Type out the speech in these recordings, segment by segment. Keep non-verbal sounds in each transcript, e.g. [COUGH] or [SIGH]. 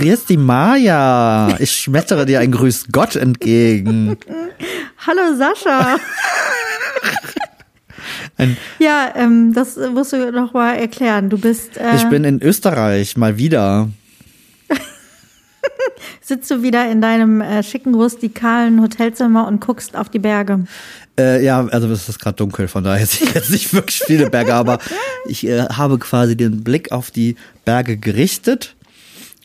Grüß die Maja. Ich schmettere dir ein Grüß Gott entgegen. [LAUGHS] Hallo Sascha. Ein, ja, ähm, das musst du noch mal erklären. Du bist. Äh, ich bin in Österreich mal wieder. [LAUGHS] sitzt du wieder in deinem äh, schicken rustikalen Hotelzimmer und guckst auf die Berge. Äh, ja, also es ist gerade dunkel, von daher sehe ich jetzt nicht wirklich viele Berge, aber ich äh, habe quasi den Blick auf die Berge gerichtet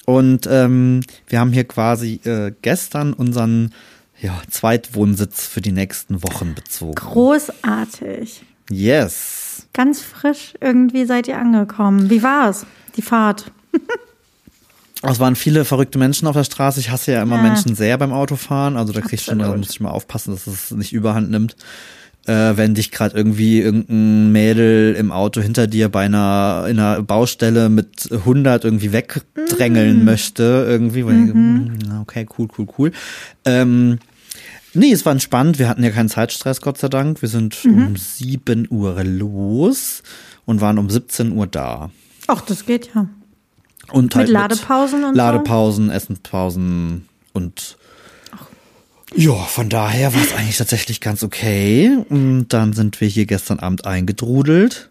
und ähm, wir haben hier quasi äh, gestern unseren ja, Zweitwohnsitz für die nächsten Wochen bezogen. Großartig. Yes. Ganz frisch irgendwie seid ihr angekommen. Wie war's? Die Fahrt? [LAUGHS] Es waren viele verrückte Menschen auf der Straße. Ich hasse ja immer Ja. Menschen sehr beim Autofahren. Also da krieg ich schon, da muss ich mal aufpassen, dass es nicht überhand nimmt. Äh, wenn dich gerade irgendwie irgendein Mädel im Auto hinter dir bei einer in einer Baustelle mit 100 irgendwie wegdrängeln Mhm. möchte irgendwie, wo ich denke, hm, okay, cool, cool, cool. Ähm, nee, es war entspannt. Wir hatten ja keinen Zeitstress, Gott sei Dank. Wir sind Mhm. um 7 Uhr los und waren um 17 Uhr da. Ach, das geht ja. Und Mit halt Ladepausen und so? Ladepausen, Essenspausen und ja, von daher war es eigentlich tatsächlich ganz okay. Und dann sind wir hier gestern Abend eingedrudelt.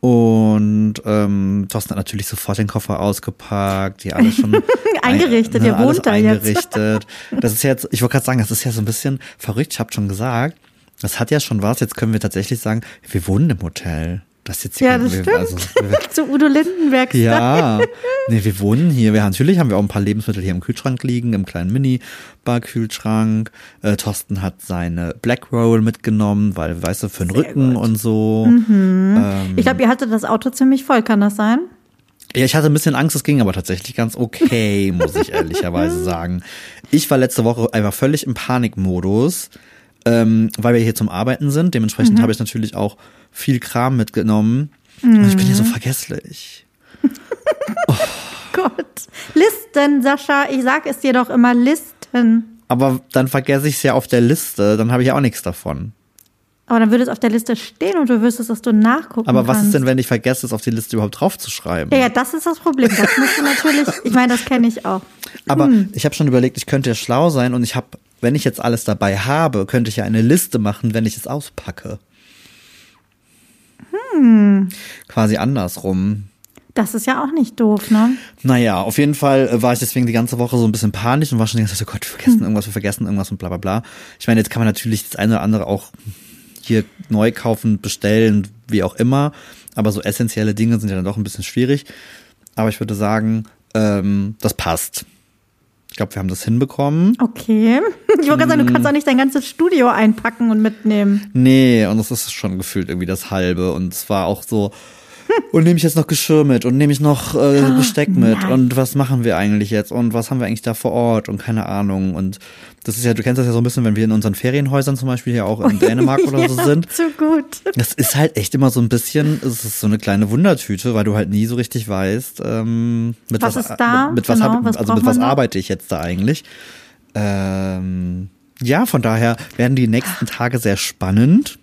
Und ähm, Thorsten hat natürlich sofort den Koffer ausgepackt, die alles schon [LAUGHS] Eingerichtet, ein- ihr alles wohnt da jetzt. eingerichtet. Das ist jetzt, ich wollte gerade sagen, das ist ja so ein bisschen verrückt. Ich habe schon gesagt, das hat ja schon was. Jetzt können wir tatsächlich sagen, wir wohnen im Hotel. Das ist jetzt hier Ja, das stimmt. also, [LAUGHS] Zu Udo Lindenberg. ja, [LAUGHS] nee, wir wohnen hier. Wir, natürlich haben wir auch ein paar Lebensmittel hier im Kühlschrank liegen, im kleinen Mini-Bar-Kühlschrank. Äh, Thorsten hat seine Black Roll mitgenommen, weil, weißt du, für den Rücken gut. und so. Mhm. Ähm, Ich glaube, ihr hattet das Auto ziemlich voll, kann das sein? ja, ich hatte ein bisschen Angst, es ging aber tatsächlich ganz okay, muss ich [LAUGHS] ehrlicherweise sagen. Ich war letzte Woche einfach völlig im Panikmodus, ähm, weil wir hier zum Arbeiten sind. Mhm. Dementsprechend habe ich natürlich auch viel Kram mitgenommen. Und ich bin Mhm. hier so vergesslich. [LAUGHS] Gott. Listen, Sascha, ich sag es dir doch immer, Listen. Aber dann vergesse ich es ja auf der Liste, dann habe ich ja auch nichts davon. Aber dann würde es auf der Liste stehen und du wüsstest, dass du nachgucken Aber was kannst. ist denn, wenn ich vergesse, es auf die Liste überhaupt draufzuschreiben? Ja, ja, das ist das Problem. Das musst du natürlich, ich meine, das kenne ich auch. Aber Hm. ich habe schon überlegt, ich könnte ja schlau sein und ich habe, wenn ich jetzt alles dabei habe, könnte ich ja eine Liste machen, wenn ich es auspacke. Hm. Quasi andersrum. Das ist ja auch nicht doof, ne? Naja, auf jeden Fall äh, war ich deswegen die ganze Woche so ein bisschen panisch und war schon die ganze Zeit, oh Gott, wir vergessen Hm. irgendwas, wir vergessen irgendwas und bla bla bla. Ich meine, jetzt kann man natürlich das eine oder andere auch hier neu kaufen, bestellen, wie auch immer. Aber so essentielle Dinge sind ja dann doch ein bisschen schwierig. Aber ich würde sagen, ähm, das passt. Ich glaube, wir haben das hinbekommen. Okay. [LAUGHS] Ich wollte gerade sagen, du kannst auch nicht dein ganzes Studio einpacken und mitnehmen. Nee, und das ist schon gefühlt irgendwie das halbe. Und es war auch so, und nehme ich jetzt noch Geschirr mit und nehme ich noch äh, Besteck mit nein. und was machen wir eigentlich jetzt und was haben wir eigentlich da vor Ort und keine Ahnung. Und das ist ja, du kennst das ja so ein bisschen, wenn wir in unseren Ferienhäusern zum Beispiel hier auch in [LAUGHS] Dänemark oder so Ja, sind. [LAUGHS] Zu gut. Das ist halt echt immer so ein bisschen, es ist so eine kleine Wundertüte, weil du halt nie so richtig weißt, ähm, mit Was was, ist da? mit, mit was, Genau, hab, was also mit was arbeite ich jetzt da eigentlich. Ähm, ja, von daher werden die nächsten Tage sehr spannend.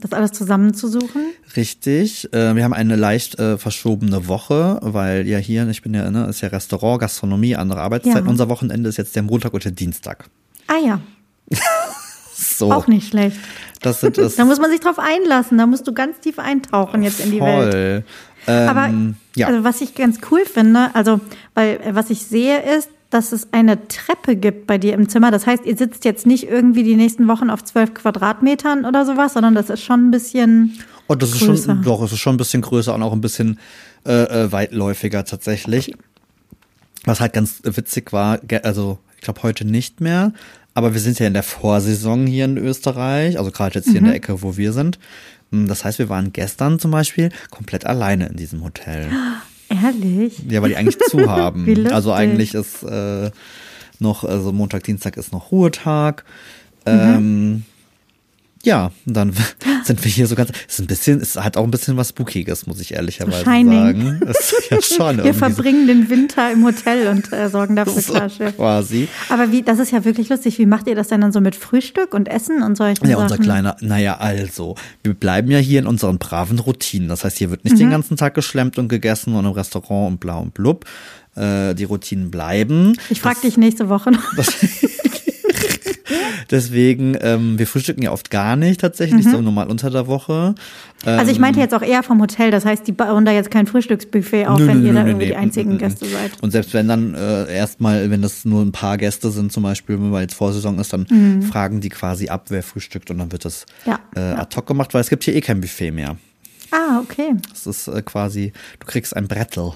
Das alles zusammenzusuchen. Richtig. Äh, wir haben eine leicht äh, verschobene Woche, weil ja hier, ich bin ja, ne, ist ja Restaurant, Gastronomie, andere Arbeitszeiten. Ja. Unser Wochenende ist jetzt der Montag und der Dienstag. Ah ja, [LAUGHS] So. auch nicht schlecht. Das sind es. [LAUGHS] Da muss man sich drauf einlassen. Da musst du ganz tief eintauchen jetzt in die Welt. Ähm, Aber ja. also was ich ganz cool finde, also weil äh, was ich sehe ist, dass es eine Treppe gibt bei dir im Zimmer. Das heißt, ihr sitzt jetzt nicht irgendwie die nächsten Wochen auf zwölf Quadratmetern oder sowas, sondern das ist schon ein bisschen. Und das ist größer. schon, doch, es ist schon ein bisschen größer und auch ein bisschen äh, äh, weitläufiger tatsächlich. Was halt ganz witzig war, also ich glaube heute nicht mehr, aber wir sind ja in der Vorsaison hier in Österreich, also gerade jetzt hier Mhm. in der Ecke, wo wir sind. Mm, Das heißt, wir waren gestern zum Beispiel komplett alleine in diesem Hotel. [GASPS] Ehrlich? Ja, weil die eigentlich zu [LAUGHS] haben. Also eigentlich ist äh, noch, also Montag, Dienstag ist noch Ruhetag. Mhm. Ähm, Ja, dann [LAUGHS] sind wir hier so ganz. Ist ein bisschen, ist halt auch ein bisschen was Spookiges, muss ich ehrlicherweise Shining. sagen. Ist ja [LAUGHS] schon Wir irgendwie so- verbringen den Winter im Hotel und äh, sorgen dafür [LAUGHS] so Flasche. quasi. Aber wie, das ist ja wirklich lustig. Wie macht ihr das denn dann so mit Frühstück und Essen und solchen Ja, unser Sachen? kleiner, naja, also, wir bleiben ja hier in unseren braven Routinen. Das heißt, hier wird nicht Mhm. den ganzen Tag geschlemmt und gegessen und im Restaurant und bla und blub. Äh, die Routinen bleiben. Ich frage dich nächste Woche noch. Deswegen, ähm, wir frühstücken ja oft gar nicht tatsächlich, so normal unter der Woche. Ähm, Also ich meinte jetzt auch eher vom Hotel. Das heißt, die bauen da jetzt kein Frühstücksbuffet auf, Nö, wenn nö, ihr nö, da irgendwie die einzigen Gäste seid. Und selbst wenn dann äh, erstmal, wenn das nur ein paar Gäste sind, zum Beispiel, weil jetzt Vorsaison ist, dann fragen die quasi ab, wer frühstückt und dann wird das Mhm. Ja, äh, ad hoc gemacht, weil es gibt hier eh kein Buffet mehr. Ah, okay. Es ist äh, quasi, du kriegst ein Brettel.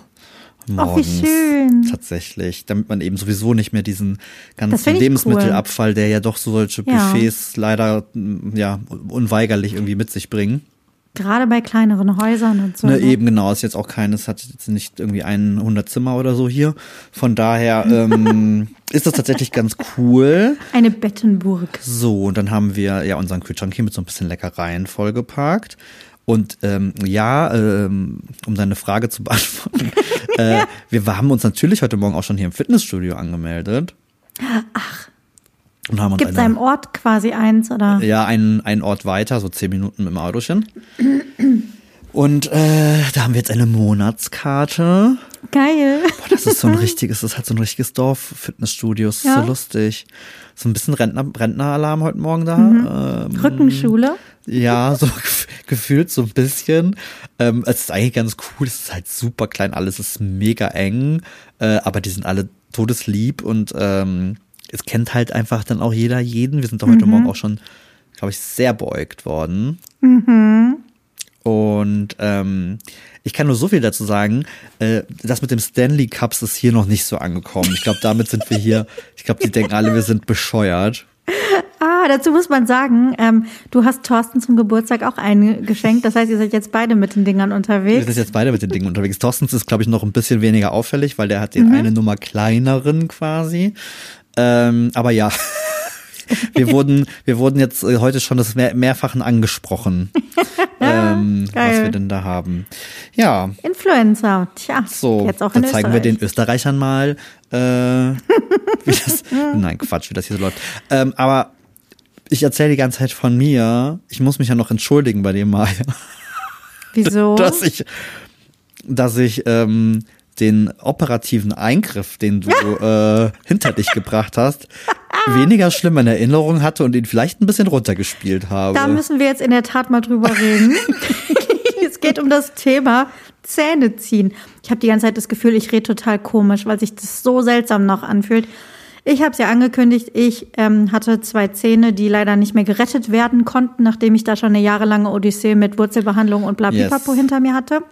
Ach, wie Morgens, schön. Tatsächlich, damit man eben sowieso nicht mehr diesen ganzen Lebensmittelabfall, der ja doch so solche Ja. Buffets leider ja unweigerlich irgendwie mit sich bringen. Gerade bei kleineren Häusern und so. Ne, ne? eben genau, ist jetzt auch keines, hat jetzt nicht irgendwie 100 Zimmer oder so hier. Von daher [LAUGHS] ähm, ist das tatsächlich ganz cool. Eine Bettenburg. So, und dann haben wir ja unseren Kühlschrank hier mit so ein bisschen Leckereien vollgeparkt. Und ähm, ja, ähm, um deine Frage zu [LAUGHS] beantworten, äh, wir haben uns natürlich heute Morgen auch schon hier im Fitnessstudio angemeldet. Ach. Und haben uns Gibt es eine, einem Ort quasi eins oder? ja, einen, einen Ort weiter, so zehn Minuten mit dem Autochen. Und äh, da haben wir jetzt eine Monatskarte. Geil. Boah, das ist so ein richtiges, das halt so ein richtiges Dorf-Fitnessstudio. Ist Ja. so lustig. So ein bisschen Rentner, Rentneralarm heute Morgen da. Mhm. Ähm, Rückenschule. Ja, so [LAUGHS] gef- gefühlt so ein bisschen. Ähm, es ist eigentlich ganz cool. Es ist halt super klein, alles ist mega eng, äh, aber die sind alle todeslieb und ähm, es kennt halt einfach dann auch jeder jeden. Wir sind doch heute Mhm. Morgen auch schon, glaube ich, sehr beäugt worden. Mhm. Und ähm, ich kann nur so viel dazu sagen, äh, das mit dem Stanley Cups ist hier noch nicht so angekommen. Ich glaube, damit sind wir hier, ich glaube, die denken alle, wir sind bescheuert. Ah, dazu muss man sagen, ähm, du hast Thorsten zum Geburtstag auch einen geschenkt. Das heißt, ihr seid jetzt beide mit den Dingern Wir unterwegs. sind jetzt beide mit den Dingen unterwegs. Thorstens ist, glaube ich, noch ein bisschen weniger auffällig, weil der hat Mhm. den eine Nummer kleineren quasi. Ähm, aber ja, [LAUGHS] wir wurden, wir wurden jetzt äh, heute schon des mehr, mehrfachen angesprochen, [LAUGHS] ähm, was wir denn da haben. Ja, Influencer. Tja, so, jetzt auch da in zeigen wir Österreich. den Österreichern mal, äh, [LAUGHS] wie das, nein, Quatsch, wie das hier so läuft. Ähm, aber ich erzähle die ganze Zeit von mir. Ich muss mich ja noch entschuldigen bei dem Maya. [LAUGHS] Wieso? dass ich, dass ich ähm, den operativen Eingriff, den du [LAUGHS] äh, hinter dich gebracht hast, weniger schlimm in Erinnerung hatte und ihn vielleicht ein bisschen runtergespielt habe. Da müssen wir jetzt in der Tat mal drüber reden. [LAUGHS] es geht um das Thema Zähne ziehen. Ich habe die ganze Zeit das Gefühl, ich rede total komisch, weil sich das so seltsam noch anfühlt. Ich habe es ja angekündigt, ich ähm, hatte zwei Zähne, die leider nicht mehr gerettet werden konnten, nachdem ich da schon eine jahrelange Odyssee mit Wurzelbehandlung und Blablabla Yes. hinter mir hatte.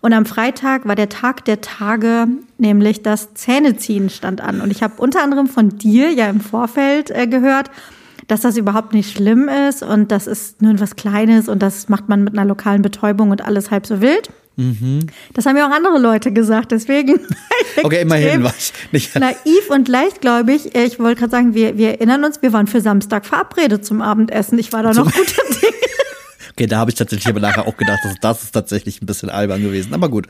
Und am Freitag war der Tag der Tage, nämlich das Zähneziehen stand an. Und ich habe unter anderem von dir ja im Vorfeld äh, gehört, dass das überhaupt nicht schlimm ist und das ist nur was Kleines und das macht man mit einer lokalen Betäubung und alles halb so wild. Das haben ja auch andere Leute gesagt, deswegen. [LAUGHS] [LAUGHS] Okay, immerhin war ich nicht. Naiv und leicht, glaube ich. Ich wollte gerade sagen, wir, wir erinnern uns, wir waren für Samstag verabredet zum Abendessen. Ich war da noch guter [LAUGHS] Dinge. Okay, da habe ich tatsächlich aber nachher auch gedacht, dass das ist tatsächlich ein bisschen albern gewesen. Aber gut.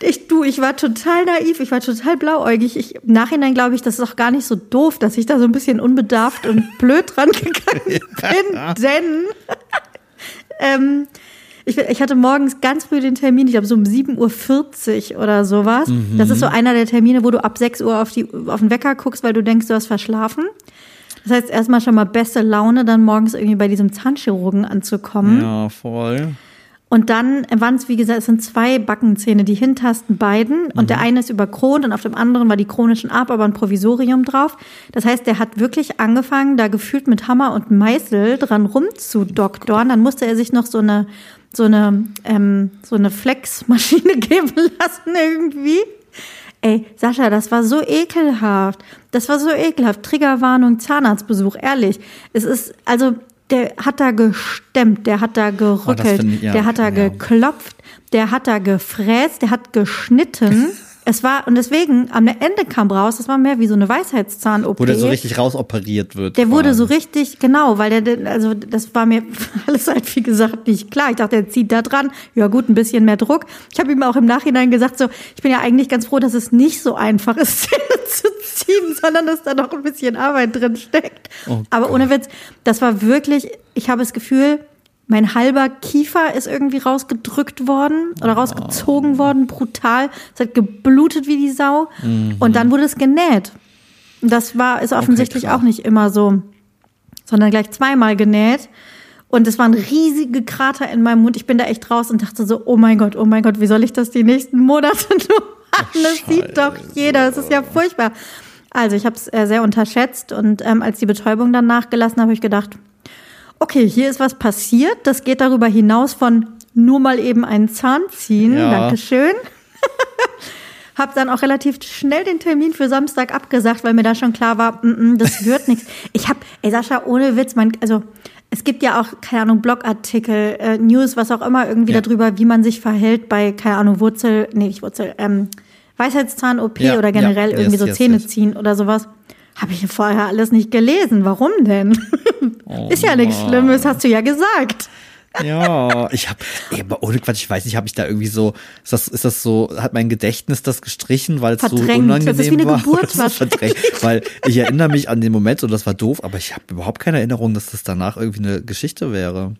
Ich, du, ich war total naiv, ich war total blauäugig. Ich, Im Nachhinein glaube ich, das ist auch gar nicht so doof, dass ich da so ein bisschen unbedarft und blöd dran gegangen bin, denn ähm, ich, ich hatte morgens ganz früh den Termin, ich glaube so um 7.40 Uhr oder sowas. Das ist so einer der Termine, wo du ab 6 Uhr auf, die, auf den Wecker guckst, weil du denkst, du hast verschlafen. Das heißt, erstmal schon mal beste Laune, dann morgens irgendwie bei diesem Zahnchirurgen anzukommen. Ja, voll. Und dann waren es, wie gesagt, es sind zwei Backenzähne, die hintersten beiden. Und der eine ist überkront und auf dem anderen war die chronischen Ab, aber ein Provisorium drauf. Das heißt, der hat wirklich angefangen, da gefühlt mit Hammer und Meißel dran rumzudoktoren. Dann musste er sich noch so eine, so eine, ähm, so eine Flexmaschine [LAUGHS] geben lassen irgendwie. Ey, Sascha, das war so ekelhaft. Das war so ekelhaft. Triggerwarnung, Zahnarztbesuch, ehrlich. Es ist, also, der hat da gestemmt, der hat da gerückelt, find ich- ja, der hat da ja. geklopft, der hat da gefräst, der hat geschnitten. [LAUGHS] Es war, und deswegen, am Ende kam raus, das war mehr wie so eine Weisheitszahn-OP. Wo der so richtig rausoperiert wird. Der wurde so richtig, genau, weil der, also das war mir [LAUGHS] alles halt, wie gesagt, nicht klar. Ich dachte, er zieht da dran. Ja gut, ein bisschen mehr Druck. Ich habe ihm auch im Nachhinein gesagt, so, ich bin ja eigentlich ganz froh, dass es nicht so einfach ist, [LAUGHS] Zähne zu ziehen, sondern dass da noch ein bisschen Arbeit drin steckt. Oh Aber ohne Witz, das war wirklich, ich habe das Gefühl, mein halber Kiefer ist irgendwie rausgedrückt worden oder rausgezogen worden, brutal. Es hat geblutet wie die Sau. Und dann wurde es genäht. Das war, ist offensichtlich klar. auch nicht immer so, sondern gleich zweimal genäht. Und es waren riesige Krater in meinem Mund. Ich bin da echt raus und dachte so, oh mein Gott, oh mein Gott, wie soll ich das die nächsten Monate [LAUGHS] nur machen? Das sieht doch jeder. Das ist ja furchtbar. Also ich habe es äh, sehr unterschätzt und ähm, als die Betäubung dann nachgelassen, habe ich gedacht, okay, hier ist was passiert. Das geht darüber hinaus von nur mal eben einen Zahn ziehen. Ja. Dankeschön. [LAUGHS] Hab dann auch relativ schnell den Termin für Samstag abgesagt, weil mir da schon klar war, mm, mm, das wird [LAUGHS] nichts. Ich hab, ey Sascha, ohne Witz, man, also es gibt ja auch, keine Ahnung, Blogartikel, äh, News, was auch immer, irgendwie Ja. darüber, wie man sich verhält bei, keine Ahnung, Wurzel, nee, nicht Wurzel, ähm, Weisheitszahn-OP Ja, oder generell ja, irgendwie yes, so yes, Zähne yes. ziehen oder sowas. Habe ich vorher alles nicht gelesen. Warum denn? [LAUGHS] Ist ja nichts Schlimmes, hast du ja gesagt. Ja, ich habe, aber ohne Quatsch, ich weiß nicht, habe ich da irgendwie so, ist das, ist das so, hat mein Gedächtnis das gestrichen, weil es so unangenehm Das ist wie eine war? [LAUGHS] Geburt ist verdrängt, weil ich erinnere mich an den Moment und das war doof, aber ich habe überhaupt keine Erinnerung, dass das danach irgendwie eine Geschichte wäre.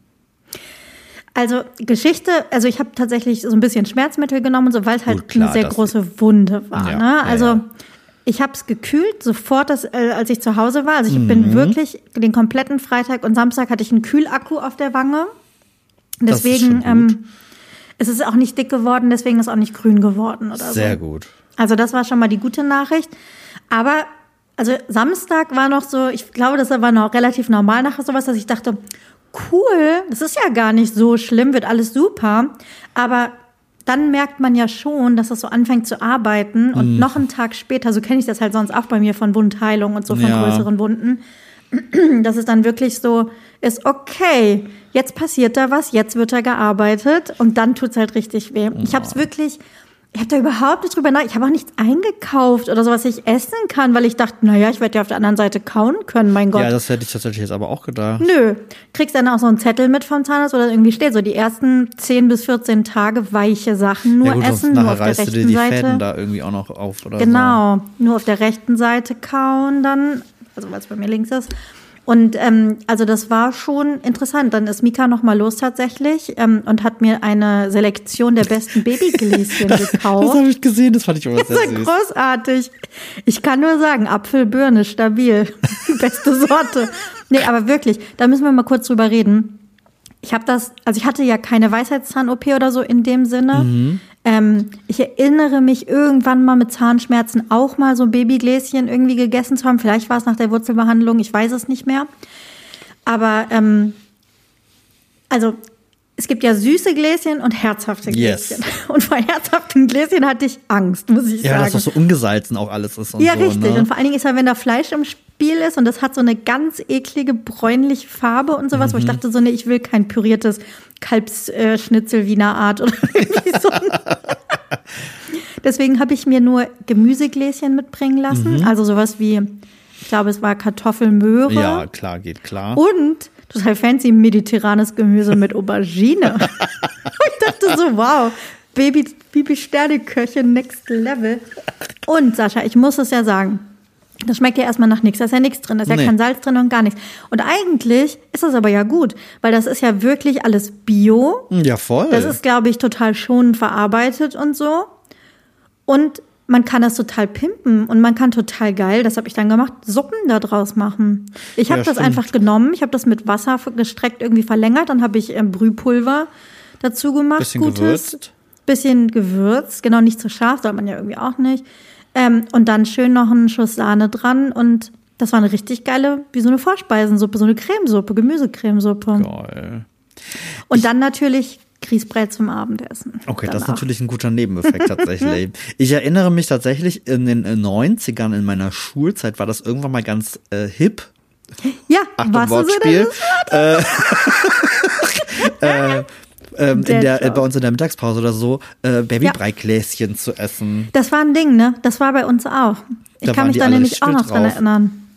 Also Geschichte, also ich habe tatsächlich so ein bisschen Schmerzmittel genommen so, weil es halt Gut, klar, eine sehr große Wunde war. Ja, ne? ja, Also ja. Ich habe es gekühlt sofort, das, äh, als ich zu Hause war. Also ich Mhm. bin wirklich den kompletten Freitag und Samstag hatte ich einen Kühlakku auf der Wange. Deswegen ähm, es ist auch nicht dick geworden, deswegen ist auch nicht grün geworden oder Sehr so. gut. Also das war schon mal die gute Nachricht. Aber also Samstag war noch so, ich glaube, das war noch relativ normal nach sowas, dass ich dachte, cool, das ist ja gar nicht so schlimm, wird alles super. Aber dann merkt man ja schon, dass das so anfängt zu arbeiten und Mhm. noch einen Tag später, so kenne ich das halt sonst auch bei mir von Wundheilung und so von Ja. größeren Wunden, [CLEARS THROAT] dass es dann wirklich so ist, okay, jetzt passiert da was, jetzt wird da gearbeitet und dann tut's halt richtig weh. Ich habe es wirklich, ich habe da überhaupt nicht drüber nach, ich habe auch nichts eingekauft oder so, was ich essen kann, weil ich dachte, naja, ich werde ja auf der anderen Seite kauen können, mein Gott. Ja, das hätte ich tatsächlich jetzt aber auch gedacht. Nö, kriegst dann auch so einen Zettel mit vom Zahnarzt oder irgendwie steht so die ersten 10 bis 14 Tage weiche Sachen nur ja gut, essen, nur nachher auf der reißt du dir rechten die Seite. Fäden da irgendwie auch noch auf oder so. Genau, nur auf der rechten Seite kauen dann, also weil es bei mir links ist. Und ähm, also das war schon interessant. Dann ist Mika noch mal los tatsächlich ähm, und hat mir eine Selektion der besten Babygläschen [LAUGHS] Das gekauft. habe ich gesehen, das fand ich immer Das sehr ist ja süß. großartig. Ich kann nur sagen, Apfelbirne, stabil. [LAUGHS] Beste Sorte. Nee, aber wirklich, da müssen wir mal kurz drüber reden. Ich habe das, also ich hatte ja keine Weisheitszahn-OP oder so in dem Sinne. Mhm. Ähm, ich erinnere mich irgendwann mal mit Zahnschmerzen auch mal so ein Babygläschen irgendwie gegessen zu haben. Vielleicht war es nach der Wurzelbehandlung, ich weiß es nicht mehr. Aber ähm, also es gibt ja süße Gläschen und herzhafte Yes. Gläschen. [LAUGHS] Und vor herzhaften Gläschen hatte ich Angst, muss ich Ja, sagen. dass das so ungesalzen auch alles ist und ja, so. richtig. Ne? Und vor allen Dingen ist ja, wenn da Fleisch im Spiel ist und das hat so eine ganz eklige bräunliche Farbe und sowas, Mhm. wo ich dachte so, nee, ich will kein püriertes Kalbsschnitzel Wiener Art oder [LAUGHS] irgendwie so. Deswegen habe ich mir nur Gemüsegläschen mitbringen lassen. Also sowas wie, ich glaube, es war Kartoffelmöhre. Ja, klar, geht klar. Und total fancy mediterranes Gemüse mit Aubergine. [LAUGHS] ich dachte so, wow, Baby, Baby Sterneköchin next level. Und Sascha, ich muss es ja sagen, das schmeckt ja erstmal nach nichts. Da ist ja nichts drin, da ist ja Nee. kein Salz drin und gar nichts. Und eigentlich ist das aber ja gut, weil das ist ja wirklich alles Bio. Ja, voll. Das ist, glaube ich, total schonend verarbeitet und so. Und man kann das total pimpen und man kann total geil, das habe ich dann gemacht, Suppen da draus machen. Ich habe Ja, das stimmt. einfach genommen, ich habe das mit Wasser gestreckt irgendwie verlängert, dann habe ich ähm, Brühpulver dazu gemacht, Bisschen gutes, gewürzt. bisschen gewürzt, genau nicht zu scharf, soll man ja irgendwie auch nicht. Ähm, und dann schön noch einen Schuss Sahne dran und das war eine richtig geile, wie so eine Vorspeisensuppe, so eine Cremesuppe, Gemüsecremesuppe. Geil. Und dann natürlich Grießbrett zum Abendessen. Okay, das ist danach. natürlich ein guter Nebeneffekt [LAUGHS] tatsächlich. ich erinnere mich tatsächlich in den äh, 90ern in meiner Schulzeit war das irgendwann mal ganz äh, hip. Ja, Achtung, was Wortspiel. Wortspiel? Äh, [LAUGHS] äh, ähm, in der, äh, bei uns in der Mittagspause oder so, äh, Babybreigläschen zu essen. Das war ein Ding, ne? Das war bei uns auch. Ich Da kann mich da nämlich auch noch dran erinnern.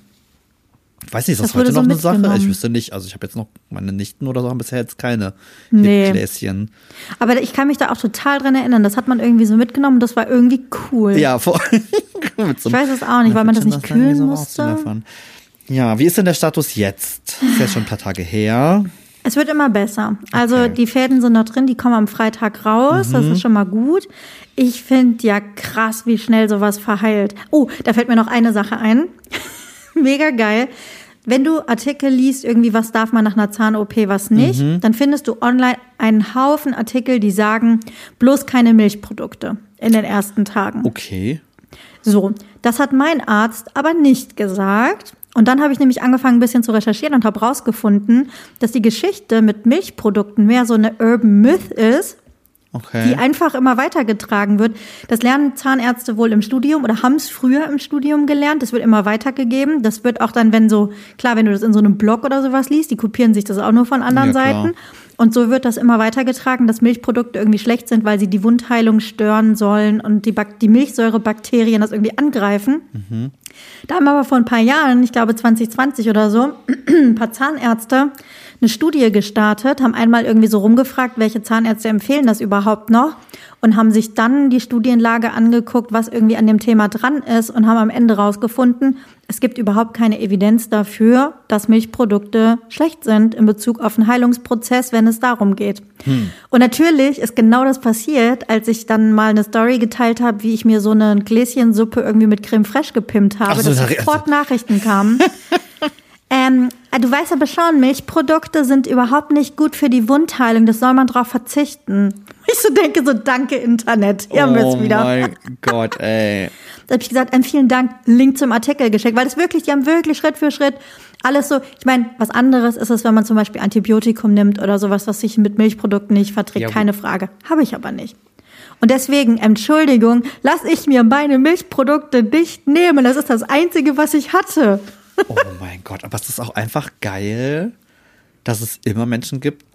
Weiß nicht, ist das, Das heute noch so eine Sache? Ich wüsste nicht. Also ich habe jetzt noch, meine Nichten oder so haben bisher jetzt keine Nee. Gläschen. Aber ich kann mich da auch total dran erinnern. Das hat man irgendwie so mitgenommen. Das war irgendwie cool. Ja, vor [LAUGHS] so Ich weiß es auch nicht, weil man das nicht kühlen so musste. Ja, wie ist denn der Status jetzt? Ist ja schon ein paar Tage her. Es wird immer besser. Also Okay. die Fäden sind noch drin, die kommen am Freitag raus. Das Mhm. ist schon mal gut. Ich finde ja krass, wie schnell sowas verheilt. Oh, da fällt mir noch eine Sache ein. [LAUGHS] Mega geil. Wenn du Artikel liest, irgendwie, was darf man nach einer Zahn-OP, was nicht, Mhm. dann findest du online einen Haufen Artikel, die sagen, bloß keine Milchprodukte in den ersten Tagen. Okay. So, das hat mein Arzt aber nicht gesagt. Und dann habe ich nämlich angefangen, ein bisschen zu recherchieren und habe rausgefunden, dass die Geschichte mit Milchprodukten mehr so eine Urban Myth ist, Okay. die einfach immer weitergetragen wird. Das lernen Zahnärzte wohl im Studium oder haben es früher im Studium gelernt. Das wird immer weitergegeben. Das wird auch dann, wenn so, klar, wenn du das in so einem Blog oder sowas liest, die kopieren sich das auch nur von anderen Ja. Seiten. Und so wird das immer weitergetragen, dass Milchprodukte irgendwie schlecht sind, weil sie die Wundheilung stören sollen und die, Bak die Milchsäurebakterien das irgendwie angreifen. Da haben aber vor ein paar Jahren, ich glaube 2020 oder so, [CLEARS THROAT] ein paar Zahnärzte eine Studie gestartet, haben einmal irgendwie so rumgefragt, welche Zahnärzte empfehlen das überhaupt noch und haben sich dann die Studienlage angeguckt, was irgendwie an dem Thema dran ist und haben am Ende rausgefunden, es gibt überhaupt keine Evidenz dafür, dass Milchprodukte schlecht sind in Bezug auf den Heilungsprozess, wenn es darum geht. Und natürlich ist genau das passiert, als ich dann mal eine Story geteilt habe, wie ich mir so eine Gläschensuppe irgendwie mit Creme fraiche gepimpt habe, so, dass da- sofort Nachrichten kamen. [LAUGHS] ähm, du weißt aber schon, Milchprodukte sind überhaupt nicht gut für die Wundheilung, das soll man drauf verzichten. [LAUGHS] Ich so denke so, danke Internet, hier haben wir oh es wieder. mein Gott, ey. [LAUGHS] Da habe ich gesagt, ähm, vielen Dank, Link zum Artikel geschickt, weil das wirklich, die haben wirklich Schritt für Schritt alles so. Ich meine, was anderes ist es, wenn man zum Beispiel Antibiotikum nimmt oder sowas, was sich mit Milchprodukten nicht verträgt, Ja, keine Frage. Habe ich aber nicht. Und deswegen, Entschuldigung, lass ich mir meine Milchprodukte nicht nehmen. Das ist das Einzige, was ich hatte. Oh mein Gott, aber es ist auch einfach geil, dass es immer Menschen gibt,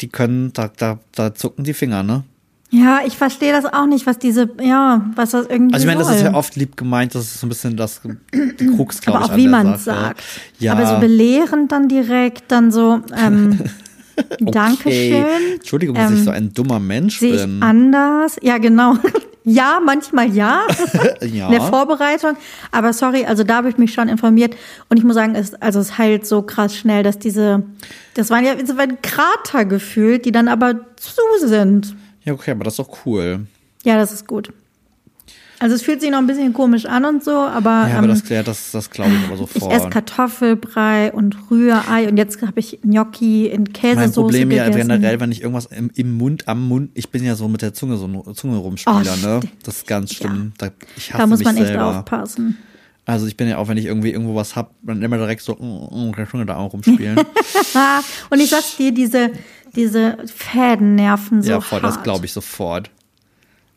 die können, da, da, da zucken die Finger, ne? Ja, ich verstehe das auch nicht, was diese, ja, was das irgendwie Also ich meine, das ist ja oft lieb gemeint, das ist so ein bisschen das [CLEARS THROAT] die Krux, glaube aber ich, auch an wie man sagt. Ja, Aber so belehrend dann direkt, dann so, ähm, [LAUGHS] Dankeschön. Entschuldigung, dass ich Ähm, so ein dummer Mensch Sehe ich bin. anders? Ja, genau. [LAUGHS] ja, manchmal ja. Ja. [LAUGHS] In der Vorbereitung. Aber sorry, also da habe ich mich schon informiert. Und ich muss sagen, es, also es heilt so krass schnell, dass diese, das waren ja so ein Krater gefühlt, die dann aber zu sind. Ja, okay, aber das ist doch cool. Ja, das ist gut. Also es fühlt sich noch ein bisschen komisch an und so, aber, Ja, aber ähm, das, ja, das, das glaube ich aber ich sofort. esse Kartoffelbrei und Rührei und jetzt habe ich Gnocchi in Käsesoße mein Problem ja gegessen. generell, wenn ich irgendwas im, im Mund, am Mund, ich bin ja so mit der Zunge so ein Zunge rumspieler, Oh, ne? Das ist ganz schlimm. Da, ich hasse da muss man echt selber. aufpassen. Also ich bin ja auch, wenn ich irgendwie irgendwo was hab, dann immer direkt so mm, mm, der Zunge da auch rumspielen. [LAUGHS] Und ich sag's dir, diese, diese Fäden nerven so ja, voll, das hart. glaube ich sofort.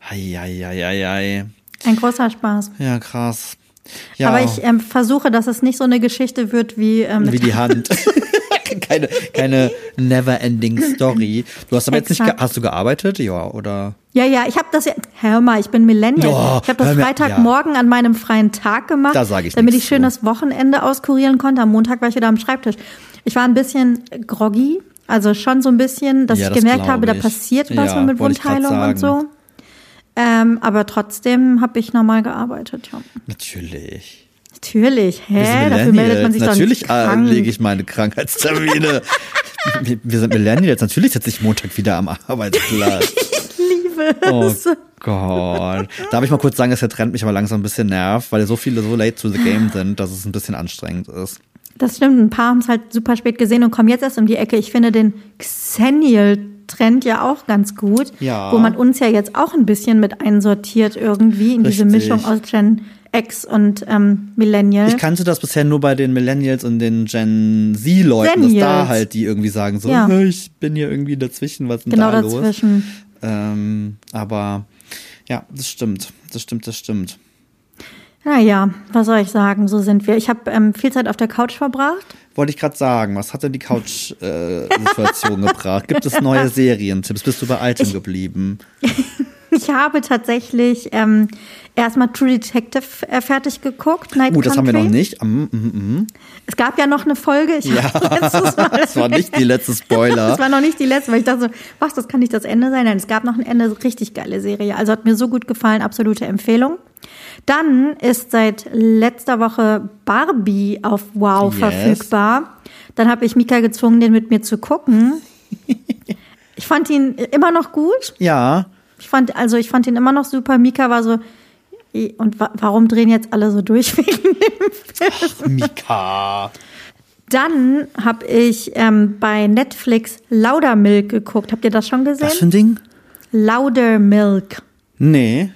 Eieieiei. Ein großer Spaß. Ja, krass. Ja, Aber ich ähm, versuche, dass es nicht so eine Geschichte wird wie, ähm, wie die Hand. [LAUGHS] keine, keine never-ending Story. Du hast aber jetzt nicht, hast du gearbeitet? Ja, oder? Ja, ja, ich habe das ja. Hör mal, ich bin Millennial. Oh, ich habe das Freitagmorgen an meinem freien Tag gemacht, Da sag ich damit ich schön zu. das Wochenende auskurieren konnte. Am Montag war ich wieder am Schreibtisch. Ich war ein bisschen groggy, also schon so ein bisschen, dass Ja, ich das gemerkt habe, da ich. passiert was Ja, mit Wundheilung und so. Ähm, aber trotzdem habe ich normal gearbeitet. Ja. Natürlich. Natürlich, hä? Dafür meldet man sich doch Natürlich nicht äh, krank. lege ich meine Krankheitstermine. [LAUGHS] wir, sind Millennials. Natürlich sitze ich Montag wieder am Arbeitsplatz. [LAUGHS] Liebe Oh es. Gott. Darf ich mal kurz sagen, dass der Trend mich aber langsam ein bisschen nervt, weil so viele so late to the game sind, dass es ein bisschen anstrengend ist. Das stimmt, ein paar haben es halt super spät gesehen und kommen jetzt erst um die Ecke. Ich finde den Xennial-Trend ja auch ganz gut, Ja. wo man uns ja jetzt auch ein bisschen mit einsortiert irgendwie in diese Richtig. Mischung aus Gen X und ähm, Millennial. Ich kannte das bisher nur bei den Millennials und den Gen Z-Leuten, dass da halt die irgendwie sagen so, Ja. ich bin hier irgendwie dazwischen, was ist denn genau da los? dazwischen. Ähm, aber ja, das stimmt, das stimmt, das stimmt. Naja, was soll ich sagen? So sind wir. Ich habe ähm, viel Zeit auf der Couch verbracht. Wollte ich gerade sagen, was hat denn die Couch-Situation gebracht? Gibt es neue Serientipps? Bist du bei altem geblieben? [LAUGHS] Ich habe tatsächlich ähm, erstmal True Detective äh, fertig geguckt. Night Uh, das haben wir Country. noch nicht. Mm, mm, mm. Es gab ja noch eine Folge. Ich Ja, [LAUGHS] [LAUGHS] das war nicht die letzte Spoiler. Das war noch nicht die letzte, weil ich dachte so, was, das kann nicht das Ende sein. Nein, es gab noch ein Ende, richtig geile Serie. Also hat mir so gut gefallen, absolute Empfehlung. Dann ist seit letzter Woche Barbie auf Wow Yes. verfügbar. Dann habe ich Mika gezwungen, den mit mir zu gucken. [LAUGHS] Ich fand ihn immer noch gut. Ja, Ich fand, also ich fand ihn immer noch super. Mika war so, und wa warum drehen jetzt alle so durch [LAUGHS] wegen dem Film? Mika. Dann habe ich ähm, bei Netflix Laudermilk geguckt. Habt ihr das schon gesehen? Was für ein Ding? Laudermilk. Nee.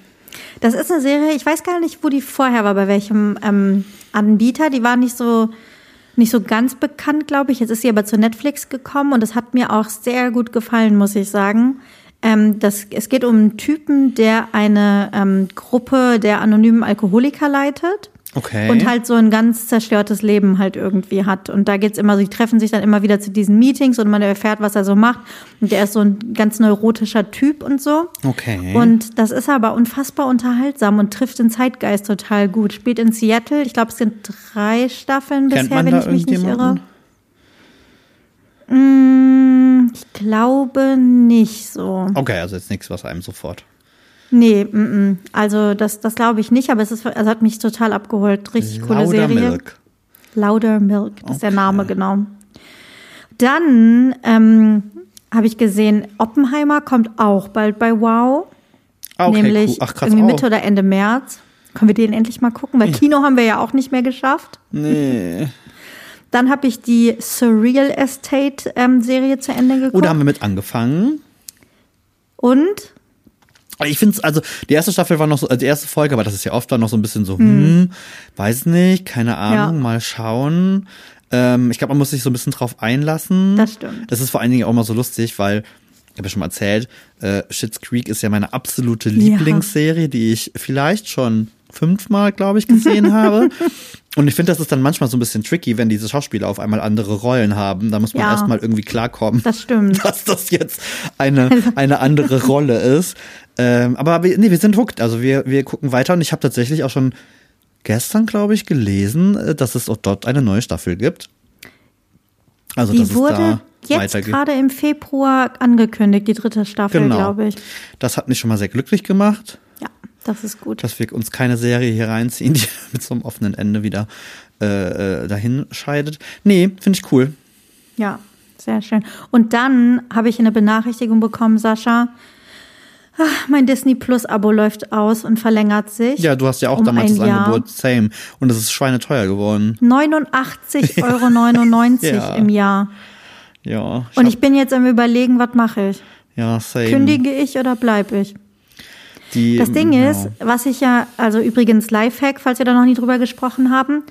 Das ist eine Serie, ich weiß gar nicht, wo die vorher war, bei welchem ähm, Anbieter. Die war nicht so, nicht so ganz bekannt, glaube ich. Jetzt ist sie aber zu Netflix gekommen und das hat mir auch sehr gut gefallen, muss ich sagen. Ähm, das, es geht um einen Typen, der eine ähm, Gruppe der anonymen Alkoholiker leitet. Okay. Und halt so ein ganz zerstörtes Leben halt irgendwie hat. Und da geht's immer so, die treffen sich dann immer wieder zu diesen Meetings und man erfährt, was er so macht. Und der ist so ein ganz neurotischer Typ und so. Okay. Und das ist aber unfassbar unterhaltsam und trifft den Zeitgeist total gut. Spielt in Seattle. Ich glaube, es sind drei Staffeln Kennt bisher, wenn ich mich nicht irre. Mm, ich glaube nicht so. Okay, also jetzt nichts, was einem sofort. Nee, mm, mm. also das, das glaube ich nicht, aber es ist, also hat mich total abgeholt. Richtig coole Lauder Serie. Milk. Louder Milk, das ist der Okay. Name, genau. Dann ähm, habe ich gesehen, Oppenheimer kommt auch bald bei Wow. Ah, okay, nämlich cool. Ach, krass. irgendwie auch. Mitte oder Ende März. Können wir den endlich mal gucken? Weil Kino haben wir ja auch nicht mehr geschafft. Nee. [LAUGHS] Dann habe ich die Surreal Estate ähm, Serie zu Ende geguckt. Oh, da haben wir mit angefangen. Und Ich finde es, also die erste Staffel war noch so, also die erste Folge, aber das ist ja oft dann noch so ein bisschen so, hm, weiß nicht, keine Ahnung, Ja. mal schauen. Ähm, ich glaube, man muss sich so ein bisschen drauf einlassen. Das stimmt. Das ist vor allen Dingen auch mal so lustig, weil, ich habe ja schon mal erzählt, äh, Schitt's Creek ist ja meine absolute Ja. Lieblingsserie, die ich vielleicht schon fünfmal, glaube ich, gesehen [LAUGHS] habe. Und ich finde, das ist dann manchmal so ein bisschen tricky, wenn diese Schauspieler auf einmal andere Rollen haben. Da muss man Ja. erstmal irgendwie klarkommen das stimmt. [LAUGHS] dass das jetzt eine, [LAUGHS] eine andere Rolle ist. Ähm, aber wir, nee, wir sind hooked. Also wir, wir gucken weiter und ich habe tatsächlich auch schon gestern, glaube ich, gelesen, äh, dass es auch dort eine neue Staffel gibt. Also Die dass es wurde da jetzt gerade im Februar angekündigt, die dritte Staffel, Genau. glaube ich. Das hat mich schon mal sehr glücklich gemacht, Ja, das ist gut. dass wir uns keine Serie hier reinziehen, [LAUGHS] die mit so einem offenen Ende wieder äh, äh, dahin scheidet. Nee, finde ich cool. Ja, sehr schön. Und dann habe ich eine Benachrichtigung bekommen, Sascha. Ah, Mein Disney Plus Abo läuft aus und verlängert sich. Ja, du hast ja auch um damals das Jahr. Angebot, same. Und es ist schweineteuer geworden. 89,99 Euro [LAUGHS] Ja. im Jahr. Ja, Und hab- ich bin jetzt am überlegen, was mache ich? ja, same. Kündige ich oder bleibe ich? Die, Das Ding ja. ist, was ich ja, also übrigens Lifehack, falls wir da noch nie drüber gesprochen haben,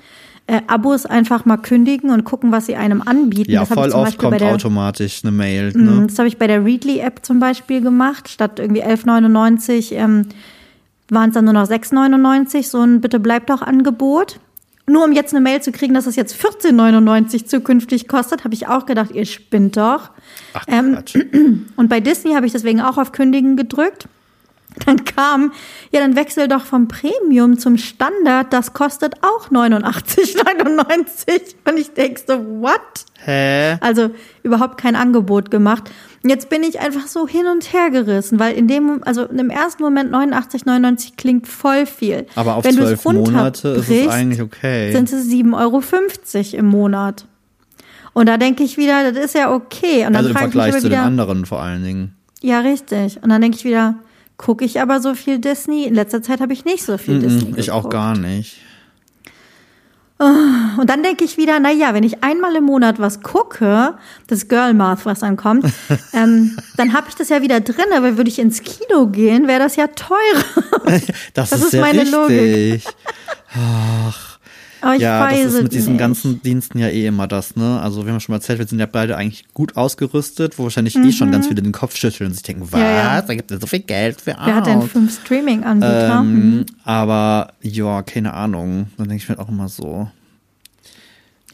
äh, Abos einfach mal kündigen und gucken, was sie einem anbieten. Ja, das voll oft Beispiel bei kommt der, automatisch eine Mail. Mm, Ne? Das habe ich bei der Readly-App zum Beispiel gemacht. Statt irgendwie 11,99 ähm, waren es dann nur noch 6,99. So ein Bitte bleibt doch Angebot. Nur um jetzt eine Mail zu kriegen, dass es jetzt 14,99 zukünftig kostet, habe ich auch gedacht, ihr spinnt doch. Ach, Ähm. [CLEARS THROAT] Und bei Disney habe ich deswegen auch auf Kündigen gedrückt. [LAUGHS] Dann kam, ja, dann wechsel doch vom Premium zum Standard, das kostet auch 89,99. Und ich denk so, what? Hä? Also überhaupt kein Angebot gemacht. Und jetzt bin ich einfach so hin und her gerissen, weil in dem, also im ersten Moment 89,99 klingt voll viel. Aber auf Wenn du zwölf es Monate ist es eigentlich okay. Sind es 7,50 Euro im Monat. Und da denke ich wieder, das ist ja okay. Und dann also im Vergleich zu den wieder, anderen vor allen Dingen. ja, richtig. Und dann denke ich wieder, gucke ich aber so viel Disney? In letzter Zeit habe ich nicht so viel Disney. Ich auch gar nicht. Und dann denke ich wieder, na ja, wenn ich einmal im Monat was gucke, das Girl Math, was dann kommt, [LAUGHS] ähm, dann habe ich das ja wieder drin, aber würde ich ins Kino gehen, wäre das ja teurer. [LAUGHS] Das, Das ist, ist meine richtig. Logik. Ach. Oh, ich ja, weiß das ist mit diesen nicht. ganzen Diensten ja eh immer das, ne? Also wir haben schon mal erzählt, wir sind ja beide eigentlich gut ausgerüstet, wo wahrscheinlich eh schon ganz viele den Kopf schütteln und sich denken, was, Mhm. Ja, ja. da gibt es so viel Geld für Wer hat denn fünf Streaming-Anbieter? Mhm. ähm, Aber ja, keine Ahnung. Dann denke ich mir auch immer so,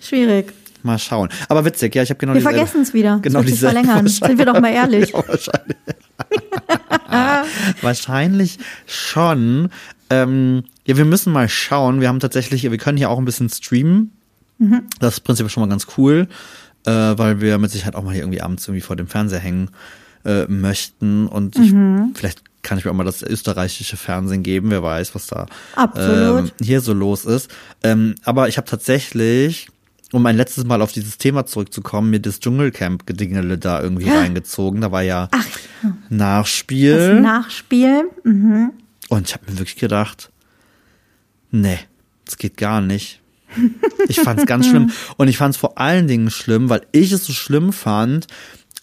Schwierig. mal schauen. Aber witzig, ja, ich habe genau Wir vergessen es wieder. [LAUGHS] Genau das diese verlängern. Sind wir doch mal ehrlich. [LAUGHS] Ja, wahrscheinlich. [LAUGHS] wahrscheinlich schon. Ähm, ja, wir müssen mal schauen. Wir haben tatsächlich, wir können hier auch ein bisschen streamen. Mhm. Das ist prinzipiell schon mal ganz cool, äh, weil wir mit Sicherheit auch mal hier irgendwie abends irgendwie vor dem Fernseher hängen äh, möchten. Und ich, Mhm. vielleicht kann ich mir auch mal das österreichische Fernsehen geben. Wer weiß, was da ähm, hier so los ist. Ähm, aber ich habe tatsächlich, um ein letztes Mal auf dieses Thema zurückzukommen, mir das Dschungelcamp-Gedingele da irgendwie reingezogen. Da war ja Das Nachspiel. Nachspiel. Mhm. Und ich habe mir wirklich gedacht, nee, das geht gar nicht. Ich fand es ganz schlimm. [LAUGHS] Und ich fand es vor allen Dingen schlimm, weil ich es so schlimm fand,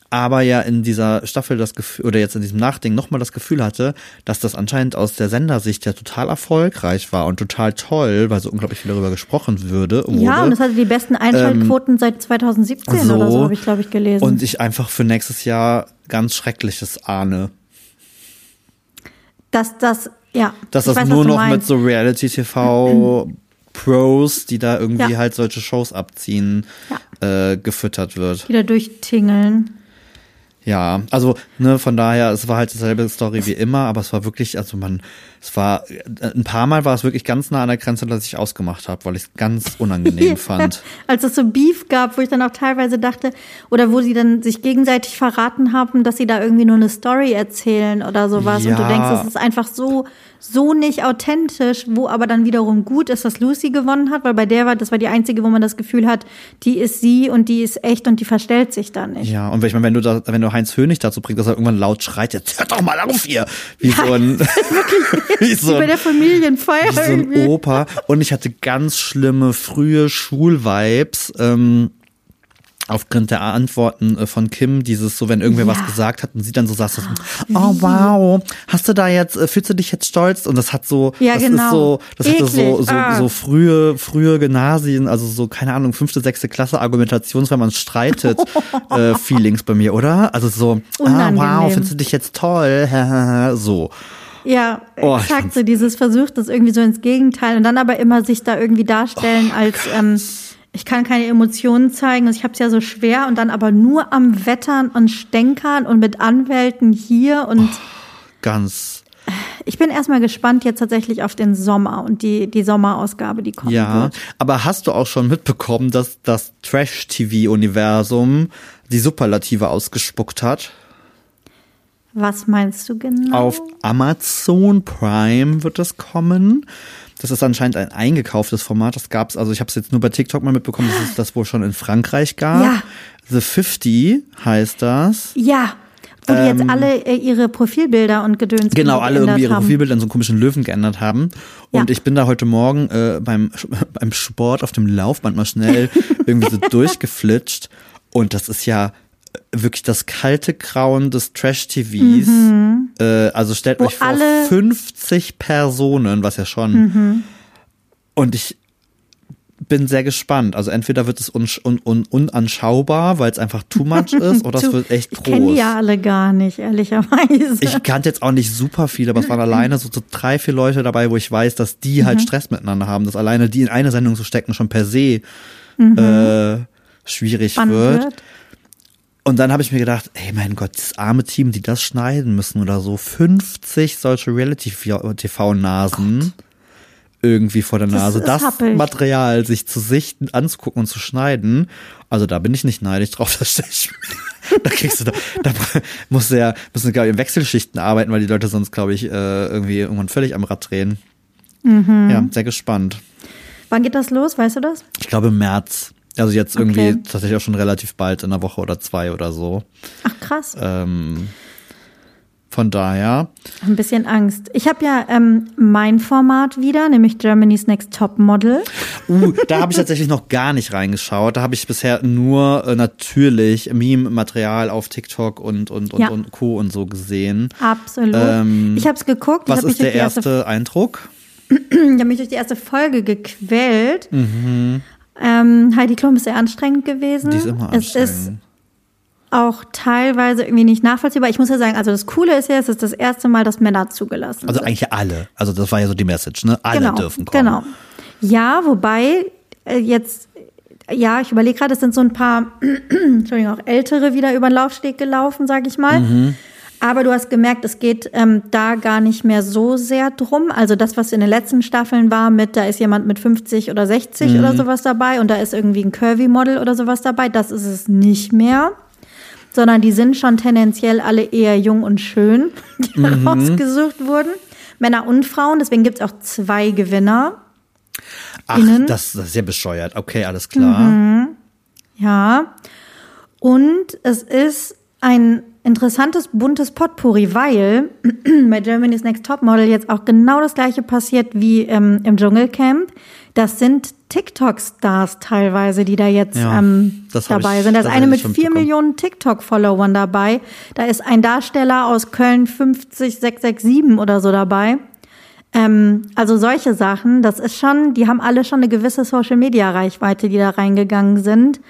aber ja in dieser Staffel das Gefühl, oder jetzt in diesem Nachding nochmal das Gefühl hatte, dass das anscheinend aus der Sendersicht ja total erfolgreich war und total toll, weil so unglaublich viel darüber gesprochen würde. Ja, wurde. und es hatte die besten Einschaltquoten seit 2017 oder so, habe ich, glaube ich, gelesen. Und ich einfach für nächstes Jahr ganz Schreckliches ahne. dass das, ja. Dass das weiß, nur noch mit so Reality-TV-Pros, [CLEARS THROAT] die da irgendwie Ja. halt solche Shows abziehen, äh, gefüttert wird. wieder durchtingeln. Ja, also ne, von daher, es war halt dieselbe Story wie immer, aber es war wirklich, also man, es war äh, ein paar Mal war es wirklich ganz nah an der Grenze, dass ich ausgemacht habe, weil ich es ganz unangenehm [LAUGHS] fand. Als es so Beef gab, wo ich dann auch teilweise dachte, oder wo sie dann sich gegenseitig verraten haben, dass sie da irgendwie nur eine Story erzählen oder sowas. Und du Ja. denkst, es ist einfach so, so nicht authentisch, wo aber dann wiederum gut ist, dass Lucy gewonnen hat, weil bei der war, das war die einzige, wo man das Gefühl hat, die ist sie und die ist echt und die verstellt sich da nicht. Ja, und ich meine, wenn du da, wenn du Heinz Hönig dazu bringst, dass er irgendwann laut schreit, jetzt hört doch mal auf hier, wie so ein, [LAUGHS] [LAUGHS] wie so bei der Familienfeier wie so ein irgendwie. Opa. Und ich hatte ganz schlimme frühe Schulvibes. Ähm, aufgrund der Antworten äh, von Kim, dieses so, wenn irgendwer Ja. was gesagt hat und sie dann so saß, oh wow, hast du da jetzt, äh, fühlst du dich jetzt stolz? Und das hat so, Ja, das genau. ist so, das hatte so, Eklig. so, Ah. so frühe, frühe Gymnasien, also so, keine Ahnung, fünfte, sechste Klasse Argumentations, wenn man streitet, [LAUGHS] äh, Feelings bei mir, oder? Also so, ah Unangenehm. wow, findest du dich jetzt toll? [LAUGHS] so. Ja, Oh, ich exakt so dieses versucht das irgendwie so ins Gegenteil und dann aber immer sich da irgendwie darstellen Oh, als ähm, ich kann keine Emotionen zeigen, also ich habe es ja so schwer und dann aber nur am Wettern und Stänkern und mit Anwälten hier und Ganz, ich bin erstmal gespannt jetzt tatsächlich auf den Sommer und die die Sommerausgabe, die kommen ja. wird. Aber hast du auch schon mitbekommen, dass das Trash-TV-Universum die Superlative ausgespuckt hat? Was meinst du genau? Auf Amazon Prime wird das kommen. Das ist anscheinend ein eingekauftes Format. Das gab's, also ich habe es jetzt nur bei TikTok mal mitbekommen, dass es das wohl schon in Frankreich gab. Ja. The 50 heißt das. ja, wo die jetzt alle äh, ihre Profilbilder und Gedöns Ähm, Genau, alle irgendwie ihre haben. Profilbilder in so einen komischen Löwen geändert haben. Und Ja. ich bin da heute Morgen äh, beim, [LAUGHS] beim Sport auf dem Laufband mal schnell [LAUGHS] irgendwie so durchgeflitscht. Und das ist ja wirklich das kalte Grauen des Trash-TVs. Äh, also stellt Mhm. Wo euch vor, alle- 50 Personen, was ja schon. Mhm. Und ich bin sehr gespannt. Also entweder wird es un un un unanschaubar, weil es einfach too much [LAUGHS] ist, oder es wird echt Ich kenne groß. ja alle gar nicht, ehrlicherweise. Ich kannte jetzt auch nicht super viele, aber es waren alleine so, so drei, vier Leute dabei, wo ich weiß, dass die Mhm. halt Stress miteinander haben, dass alleine die in eine Sendung zu stecken schon per se Mhm. äh, schwierig wird. wird. Und dann habe ich mir gedacht, ey mein Gott, das arme Team, die das schneiden müssen oder so, 50 solche Reality-TV-Nasen irgendwie vor der Das Nase, das, happig. Material sich zu sichten, anzugucken und zu schneiden. Also da bin ich nicht neidisch drauf, [LAUGHS] da stell ich da kriegst du da, da muss ja, müssen glaube ich in Wechselschichten arbeiten, weil die Leute sonst glaube ich äh, irgendwie irgendwann völlig am Rad drehen. Mhm. Ja, sehr gespannt. Wann geht das los? Weißt du das? Ich glaube im März. Also jetzt irgendwie Okay. tatsächlich auch schon relativ bald, in einer Woche oder zwei oder so. Ach krass. Ähm, von daher, Ein bisschen Angst. Ich habe ja ähm, mein Format wieder, nämlich Germany's Next Top Model. uh, [LAUGHS] da habe ich tatsächlich noch gar nicht reingeschaut. Da habe ich bisher nur äh, natürlich Meme-Material auf TikTok und und und, Ja. und Co. und so gesehen. Absolut. Ähm, ich habe es geguckt. Was ist der die erste Eindruck? [CLEARS THROAT] ich habe mich durch die erste Folge gequält. Ähm, Heidi Klum ist sehr anstrengend gewesen. Die ist immer Es ist anstrengend. auch teilweise irgendwie nicht nachvollziehbar. Ich muss ja sagen, also das Coole ist ja, es ist das erste Mal, dass Männer zugelassen Also sind. eigentlich alle. Also das war ja so die Message, ne? Alle genau, dürfen kommen. Genau. Ja, wobei äh, jetzt, ja, ich überlege gerade, es sind so ein paar, [CLEARS THROAT] Entschuldigung, auch ältere wieder über den Laufsteg gelaufen, sage ich mal. Mhm. Aber du hast gemerkt, es geht ähm, da gar nicht mehr so sehr drum. Also das, was in den letzten Staffeln war, mit da ist jemand mit 50 oder 60 Mhm. oder sowas dabei und da ist irgendwie ein Curvy-Model oder sowas dabei, das ist es nicht mehr. Sondern die sind schon tendenziell alle eher jung und schön, [LAUGHS] die Mhm. rausgesucht wurden. Männer und Frauen, deswegen gibt es auch zwei Gewinner. Ach, das, das ist ja bescheuert. Okay, alles klar. Mhm. Ja. Und es ist ein interessantes, buntes Potpourri, weil [CLEARS THROAT] bei Germany's Next Topmodel jetzt auch genau das gleiche passiert wie ähm, im Dschungelcamp. Das sind TikTok-Stars teilweise, die da jetzt Ja, ähm, dabei ich sind. Da ist eine mit vier. Millionen TikTok-Followern dabei. Da ist ein Darsteller aus Köln 50667 oder so dabei. Ähm, also solche Sachen, das ist schon, die haben alle schon eine gewisse Social-Media-Reichweite, die da reingegangen sind.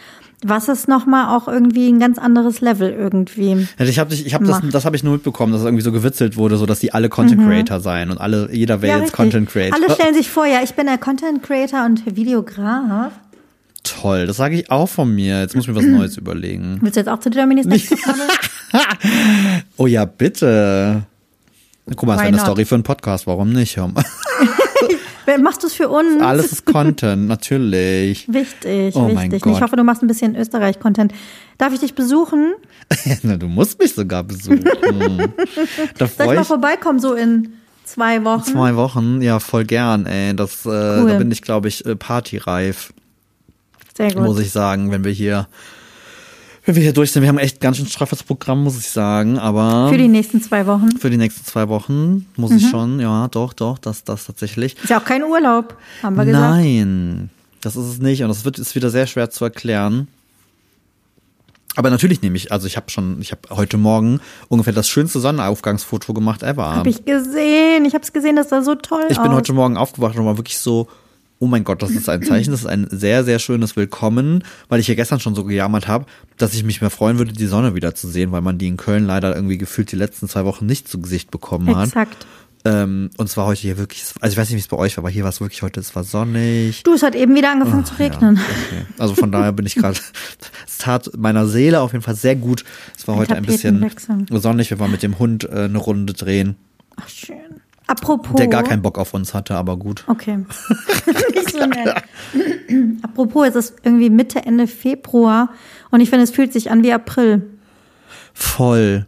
Was ist nochmal auch irgendwie ein ganz anderes Level irgendwie. Ja, Ich habe ich hab das, das habe ich nur mitbekommen, dass es irgendwie so gewitzelt wurde, so dass die alle Content Creator seien und alle, jeder wäre Mhm. Ja, jetzt richtig. Content Creator. Alle stellen sich vor, ja, ich bin der Content Creator und Videograf. Toll, das sage ich auch von mir. Jetzt muss ich mir was Neues überlegen. Willst du jetzt auch zu Germany's [LAUGHS] Next? Oh ja, bitte. Guck mal, das Why wäre eine? Story für einen Podcast, warum nicht? [LAUGHS] Machst du es für uns? Alles ist [LAUGHS] Content, natürlich. Wichtig, Oh wichtig. Ich hoffe, du machst ein bisschen Österreich-Content. Darf ich dich besuchen? [LAUGHS] Na, du musst mich sogar besuchen. [LAUGHS] da Soll ich mal vorbeikommen, so in zwei Wochen? zwei Wochen. Ja, voll gern, ey. Das, äh, Cool. Da bin ich, glaube ich, äh, partyreif, Sehr gut. muss ich sagen, wenn wir hier, wenn wir hier durch sind. Wir haben echt ganz schön straffes Programm, muss ich sagen, aber Für die nächsten zwei Wochen. für die nächsten zwei Wochen muss Mhm. ich schon, ja, doch, doch, das, das tatsächlich. Ist ja auch kein Urlaub, haben wir gesagt. Nein, das ist es nicht. Und das wird ist wieder sehr schwer zu erklären. Aber natürlich nehme ich, also ich habe schon, ich habe heute Morgen ungefähr das schönste Sonnenaufgangsfoto gemacht ever. Hab ich gesehen. Ich habe es gesehen, das sah so toll Ich bin aus. heute Morgen aufgewacht und war wirklich so, oh mein Gott, das ist ein Zeichen, das ist ein sehr, sehr schönes Willkommen, weil ich ja gestern schon so gejammert habe, dass ich mich mehr freuen würde, die Sonne wieder zu sehen, weil man die in Köln leider irgendwie gefühlt die letzten zwei Wochen nicht zu Gesicht bekommen hat. Exakt. Ähm, und zwar heute hier wirklich, also ich weiß nicht, wie es bei euch war, aber hier war es wirklich heute, es war sonnig. Du, es hat eben wieder angefangen zu regnen. Ja, okay. Also von daher bin ich gerade, [LAUGHS] es tat meiner Seele auf jeden Fall sehr gut. Es war Ein heute ein bisschen sonnig, wir waren mit dem Hund äh, eine Runde drehen, Ach, schön. Apropos. der gar keinen Bock auf uns hatte, aber gut. Okay. [LAUGHS] Nicht so nett. Apropos, es ist irgendwie Mitte, Ende Februar und ich finde, es fühlt sich an wie April. Voll.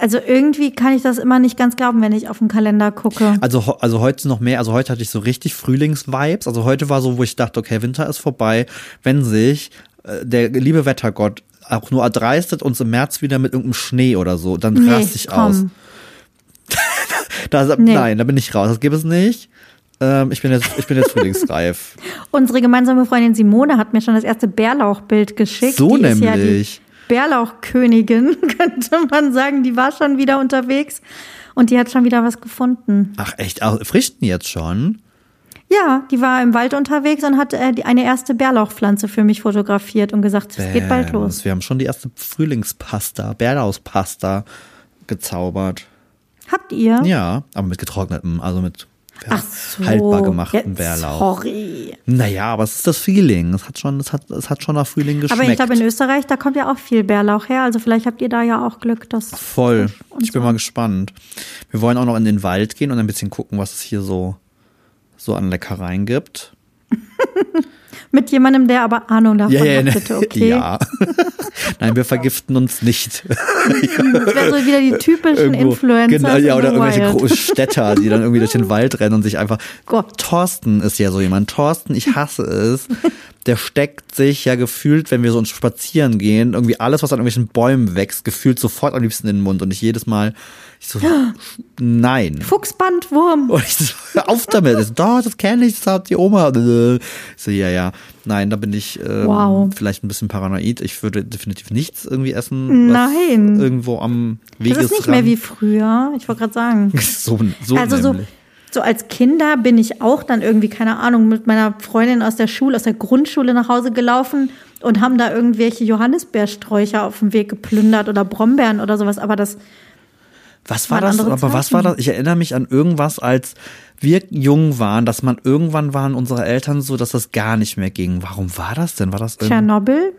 Also irgendwie kann ich das immer nicht ganz glauben, wenn ich auf den Kalender gucke. Also, also heute noch mehr, also heute hatte ich so richtig Frühlingsvibes. Also heute war so, wo ich dachte, okay, Winter ist vorbei, wenn sich äh, der liebe Wettergott auch nur erdreistet, uns im März wieder mit irgendeinem Schnee oder so, dann Nee, raste ich komm. aus. Da, Nee. Nein, da bin ich raus. Das gibt es nicht. Ähm, ich bin jetzt, ich bin jetzt frühlingsreif. [LAUGHS] Unsere gemeinsame Freundin Simone hat mir schon das erste Bärlauchbild geschickt. So die Ist ja nämlich. Bärlauchkönigin, [LAUGHS] könnte man sagen. Die war schon wieder unterwegs und die hat schon wieder was gefunden. Ach echt, Ach, frischten jetzt schon? Ja, die war im Wald unterwegs und hat äh, eine erste Bärlauchpflanze für mich fotografiert und gesagt, es geht bald los. Wir haben schon die erste Frühlingspasta, Bärlauspasta gezaubert. Habt ihr? Ja, aber mit getrocknetem, also mit ja, Ach so. haltbar gemachten Bärlauch. Sorry. Naja, aber es ist das Feeling. Es hat schon, es hat, es hat schon nach Frühling geschmeckt. Aber ich glaube, in Österreich, da kommt ja auch viel Bärlauch her. Also vielleicht habt ihr da ja auch Glück, dass. Voll. Ich bin so. mal gespannt. Wir wollen auch noch in den Wald gehen und ein bisschen gucken, was es hier so, so an Leckereien gibt. [LAUGHS] [LAUGHS] Mit jemandem, der aber Ahnung davon hat, bitte, okay? ja. [LAUGHS] Nein, wir vergiften uns nicht. [LAUGHS] Das wäre so wieder die typischen Irgendwo- Influencer. Genau, ja, oder irgendwelche wild. großen Städter, die dann irgendwie durch den Wald rennen und sich einfach. Gott. Thorsten ist ja so jemand. Thorsten, ich hasse es. Der steckt sich ja gefühlt, wenn wir so uns spazieren gehen, irgendwie alles, was an irgendwelchen Bäumen wächst, gefühlt sofort am liebsten in den Mund. Und ich jedes Mal, ich so, nein. Fuchsbandwurm. Und ich so, auf damit. Ich so, Doch, das kenne ich, das hat die Oma. Ich so, ja, ja. Nein, da bin ich ähm, Wow. vielleicht ein bisschen paranoid. Ich würde definitiv nichts irgendwie essen, Nein. irgendwo am Das Wegesrand. ist nicht mehr wie früher. Ich wollte gerade sagen. [LAUGHS] so, so Also so, nämlich. so als Kinder bin ich auch dann irgendwie, keine Ahnung, mit meiner Freundin aus der Schule, aus der Grundschule nach Hause gelaufen und haben da irgendwelche Johannisbeersträucher auf dem Weg geplündert oder Brombeeren oder sowas. Aber das. Was war das? Aber was war das? Ich erinnere mich an irgendwas, als wir jung waren, dass man irgendwann waren unsere Eltern so, dass das gar nicht mehr ging. Warum war das denn? War das irgendwie? Tschernobyl?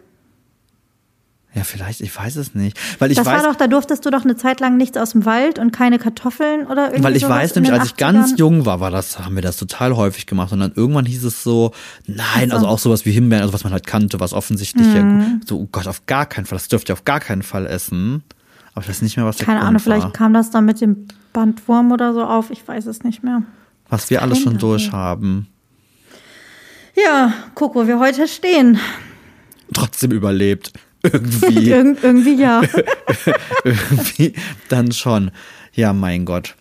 Ja, vielleicht, ich weiß es nicht. Weil ich das weiß, war doch, da durftest du doch eine Zeit lang nichts aus dem Wald und keine Kartoffeln oder irgendwie Weil ich weiß nämlich, als ich ganz 80ern. jung war, war das, haben wir das total häufig gemacht. Und dann irgendwann hieß es so, nein, also auch sowas wie Himbeeren, also was man halt kannte, was offensichtlich ja, Mhm. so, oh Gott, auf gar keinen Fall, das dürft ihr auf gar keinen Fall essen. Aber ich weiß nicht mehr, was der Keine Grund Ahnung, vielleicht war. kam das dann mit dem Bandwurm oder so auf. Ich weiß es nicht mehr. Was wir alles schon durch haben. Ja, guck, wo wir heute stehen. Trotzdem überlebt. [LAUGHS] Irgendwie, Irg irgendwie ja. [LAUGHS] irgendwie, dann schon. Ja, mein Gott.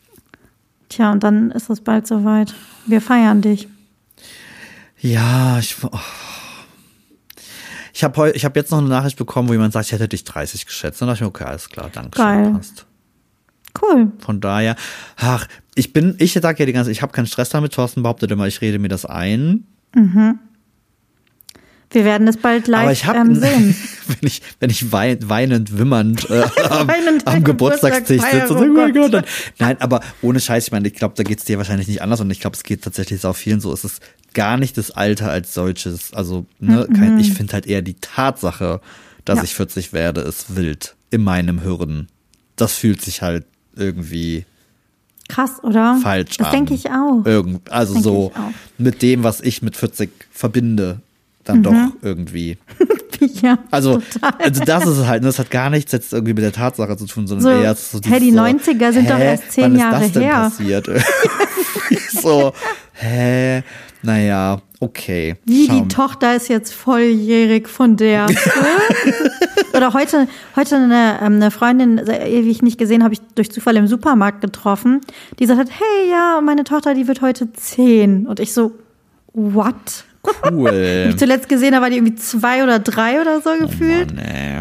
Tja, und dann ist es bald soweit. Wir feiern dich. Ja, ich, oh. Ich habe ich habe jetzt noch eine Nachricht bekommen, wo jemand sagt, ich hätte dich 30 geschätzt. Dann dachte ich mir, okay, alles klar, danke Geil. schön, passt. Cool. Von daher, ach, ich bin, ich sag ja die ganze, ich habe keinen Stress damit. Thorsten behauptet immer, ich rede mir das ein. Wir werden es bald live Aber ich habe, ähm, sehen. [LAUGHS] wenn ich, wenn ich wein, weinend, wimmernd äh, [LAUGHS] am, Weinend am am Geburtstagstisch Geburtstag sitze oh oh mein Gott. Gott. Nein, aber ohne Scheiß, ich meine, ich glaube, da geht's dir wahrscheinlich nicht anders und ich glaube, es geht tatsächlich auch vielen so. Es ist gar nicht das Alter als solches. Also, ne, kein, ich finde halt eher die Tatsache, dass Mhm. Ja. ich 40 werde, ist wild in meinem Hirn. Das fühlt sich halt irgendwie Krass, oder? falsch Das denke ich auch. Irgend, also so mit dem, was ich mit 40 verbinde, dann doch irgendwie. [LAUGHS] ja, Also, total. also das ist es halt, ne, das hat gar nichts jetzt irgendwie mit der Tatsache zu tun, sondern So, eher so hä, die so, 90er sind doch erst zehn Jahre ist das denn her. passiert? [LAUGHS] [LAUGHS] so, hä, naja, okay. Wie die Tochter ist jetzt volljährig von der. Oder heute, heute eine, ähm, eine Freundin, sehr ewig nicht gesehen, habe ich durch Zufall im Supermarkt getroffen, die gesagt hat, hey, ja, meine Tochter, die wird heute zehn. Und ich so, what? Cool. [LAUGHS] Ich zuletzt gesehen, da war die irgendwie zwei oder drei oder so Oh gefühlt. Mann, ey.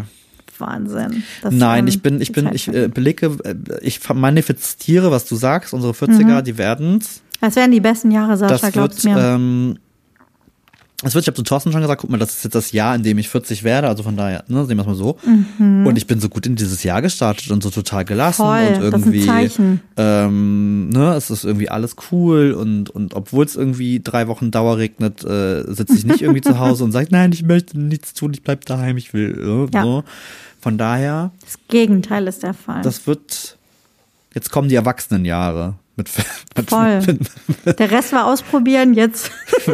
Wahnsinn. Das, Nein, ich bin, ich bin, Zeit ich äh, belecke, äh, ich manifestiere, was du sagst, unsere 40er, Mhm. die werden's. Das wären die besten Jahre, Sascha, Das glaubst wird, mir. ähm, das wird, ich habe zu Thorsten schon gesagt, guck mal, das ist jetzt das Jahr, in dem ich 40 werde, also von daher, ne, sehen wir es mal so. Und ich bin so gut in dieses Jahr gestartet und so total gelassen Mhm. Voll, und irgendwie, ähm, ne, es ist irgendwie alles cool und, und obwohl es irgendwie drei Wochen Dauer regnet, äh, sitze ich nicht irgendwie zu [LAUGHS] Hause und sage, nein, ich möchte nichts tun, ich bleib daheim, ich will, äh, Ja. so. Von daher, das Gegenteil ist der Fall. das wird, jetzt kommen die Erwachsenenjahre mit, [LAUGHS] mit, Voll. mit, der Rest war ausprobieren, jetzt.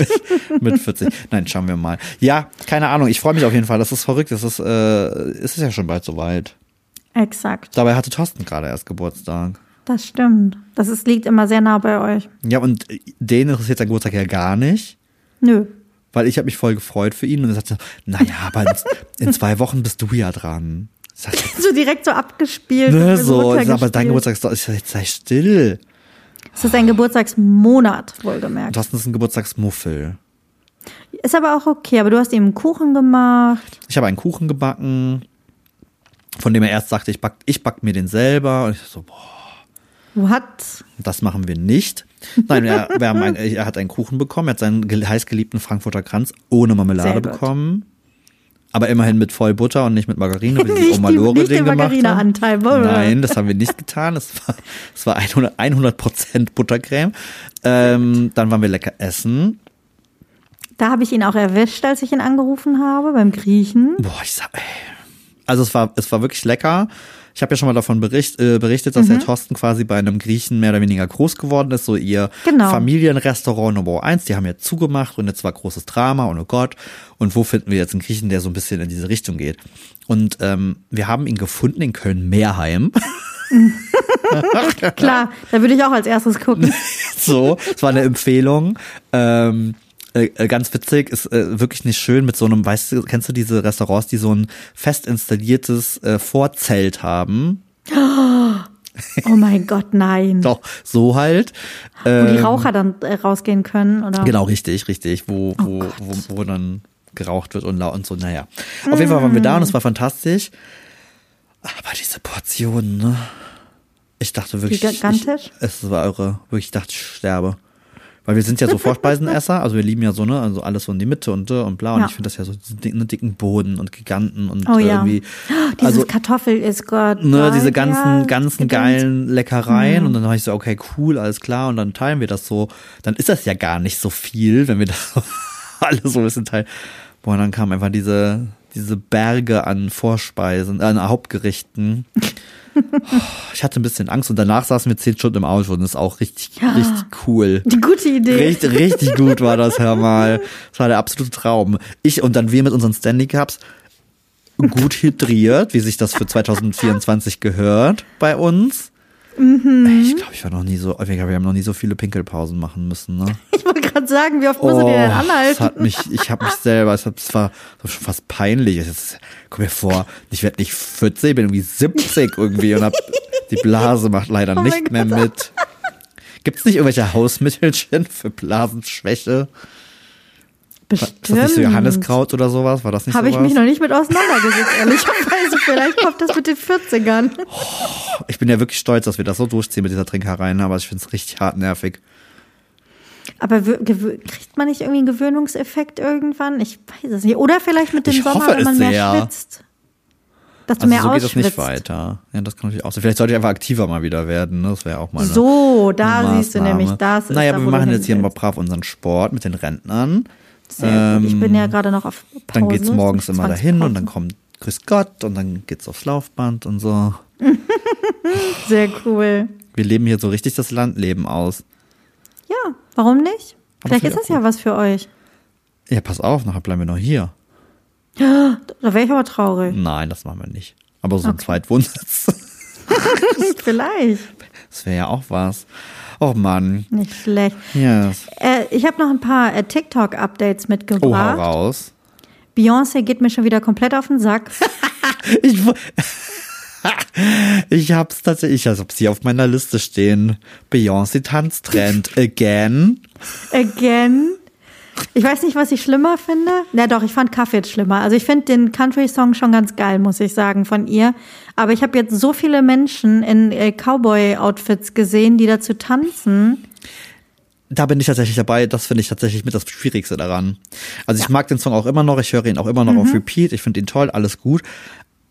[LAUGHS] mit 40. Nein, schauen wir mal. Ja, keine Ahnung. Ich freue mich auf jeden Fall. Das ist verrückt. Das ist, äh, es ist ja schon bald soweit. Exakt. Dabei hatte Thorsten gerade erst Geburtstag. Das stimmt. Das ist, liegt immer sehr nah bei euch. Ja, und den interessiert sein Geburtstag ja gar nicht. Nö. Weil ich habe mich voll gefreut für ihn und er sagte, naja, aber in, in zwei Wochen bist du ja dran. Sag, [LAUGHS] So direkt so abgespielt. ne, so aber dein Geburtstag ist doch, ich sag, jetzt sei still. Es ist ein Geburtstagsmonat, wohlgemerkt. Thorsten ist ein Geburtstagsmuffel. Ist aber auch okay, aber du hast ihm einen Kuchen gemacht. Ich habe einen Kuchen gebacken, von dem er erst sagte, ich back, ich back mir den selber. Und ich so, boah, What? Das machen wir nicht. Nein, er, ein, er hat einen Kuchen bekommen, er hat seinen gel- heißgeliebten Frankfurter Kranz ohne Marmelade bekommen. Aber immerhin mit voll Butter und nicht mit Margarine, wie Nicht die die- Oma Lore nicht den den gemacht haben. Nein, das haben wir nicht getan. Es war, es war 100, 100% Buttercreme. Ähm, dann waren wir lecker essen. Da habe ich ihn auch erwischt, als ich ihn angerufen habe, beim Griechen. Boah, ich sag, ey. Also es war, es war wirklich lecker. Ich habe ja schon mal davon bericht, äh, berichtet, dass Mhm. der Thorsten quasi bei einem Griechen mehr oder weniger groß geworden ist. So ihr Genau. Familienrestaurant Nummer eins. Die haben jetzt zugemacht und jetzt war großes Drama und oh Gott. Und wo finden wir jetzt einen Griechen, der so ein bisschen in diese Richtung geht? Und ähm, wir haben ihn gefunden in Köln-Meerheim. [LAUGHS] Klar, da würde ich auch als erstes gucken. [LAUGHS] so, es war eine Empfehlung. Ähm, äh, äh, ganz witzig, ist äh, wirklich nicht schön mit so einem, weißt du, kennst du diese Restaurants, die so ein fest installiertes äh, Vorzelt haben? [GASPS] Oh mein Gott, nein. Doch, so halt. Wo Ähm, die Raucher dann äh, rausgehen können, oder? Genau, richtig, richtig, wo, Oh wo, wo, wo dann geraucht wird und und so, naja. Auf jeden Fall waren wir da und es war fantastisch. Aber diese Portionen, ne? Ich dachte wirklich, Gigantisch? Ich, es war irre. Wirklich, ich dachte, ich sterbe. Weil wir sind ja so [LAUGHS] Vorspeisenesser, also wir lieben ja so, ne, also alles so in die Mitte und und bla. Und Ja. ich finde das ja so einen dicken Boden und Giganten und Oh ja. irgendwie. [GASPS] Dieses Also, Kartoffel ist Gott. ne, diese ganzen, ja, ganzen geilen Leckereien. Und dann war ich so, okay, cool, alles klar. Und dann teilen wir das so. Dann ist das ja gar nicht so viel, wenn wir das [LAUGHS] alle so ein bisschen teilen. Boah, und dann kamen einfach diese, diese Berge an Vorspeisen, äh, an Hauptgerichten. [LAUGHS] Ich hatte ein bisschen Angst und danach saßen wir zehn Stunden im Auto und das ist auch richtig, richtig [LAUGHS] cool. Die gute Idee. Richtig, richtig gut war das, hör mal. [LAUGHS] Das war der absolute Traum. Ich und dann wir mit unseren Stanley Cups gut hydriert, wie sich das für 2024 gehört bei uns. Mhm. Ich glaube, ich war noch nie so, wir haben noch nie so viele Pinkelpausen machen müssen, ne? [LAUGHS] Ich wollte gerade sagen, wie oft musst du dir denn das anhalten? hat mich, ich habe mich selber, es hat- es war das schon fast peinlich. Es ist, komm mir vor, ich werde nicht 40, ich bin irgendwie 70 irgendwie und hab, die Blase macht leider Oh nicht mehr Gott. mit. Gibt's nicht irgendwelche Hausmittelchen für Blasenschwäche? Bestimmt. Ist das nicht so Johanneskraut oder sowas? War das nicht Habe ich mich noch nicht mit auseinandergesetzt, ehrlicherweise. Vielleicht kommt das mit den 40ern. ich bin ja wirklich stolz, dass wir das so durchziehen mit dieser Trinkerei, ne? aber ich finde es richtig hart nervig. Aber kriegt man nicht irgendwie einen Gewöhnungseffekt irgendwann? Ich weiß es nicht. Oder vielleicht mit dem Ich Sommer, hoffe wenn man mehr sehr. schwitzt. Dass du Also mehr so geht das nicht weiter. Ja, das kann natürlich auch sein. Vielleicht sollte ich einfach aktiver mal wieder werden. Ne? Das wäre auch mal So, da eine siehst du Maßnahme. nämlich, das ist Naja, da, aber wir du machen jetzt hier mal brav unseren Sport mit den Rentnern. Sehr gut. Ich bin ja gerade noch auf Pause. Ähm, Dann geht's morgens immer dahin und dann kommt Grüß Gott und dann geht's aufs Laufband und so. [LAUGHS] Sehr cool. Wir leben hier so richtig das Landleben aus. Ja, warum nicht? Aber Vielleicht ist das ja was für euch. Ja, pass auf, nachher bleiben wir noch hier. [GASPS] Da wäre ich aber traurig. Nein, das machen wir nicht. Aber so ein Okay. Zweitwohnsitz, [LAUGHS] Vielleicht. das wäre ja auch was. Oh Mann. Nicht schlecht. Ja. Äh, ich habe noch ein paar äh, TikTok-Updates Oh, mitgebracht. raus. Beyoncé geht mir schon wieder komplett auf den Sack. [LAUGHS] Ich, [LAUGHS] ich hab's tatsächlich, ich hab's hier auf meiner Liste stehen. Beyoncé Tanztrend again. Again. Ich weiß nicht, was ich schlimmer finde. Na doch, ich fand Kaffee jetzt schlimmer. Also ich finde den Country-Song schon ganz geil, muss ich sagen, von ihr. Aber ich habe jetzt so viele Menschen in äh, Cowboy-Outfits gesehen, die dazu tanzen. Da bin ich tatsächlich dabei. Das finde ich tatsächlich mit das Schwierigste daran. Also ich mag den Song auch immer noch. Ich höre ihn auch immer noch auf Repeat. Ich finde ihn toll, alles gut.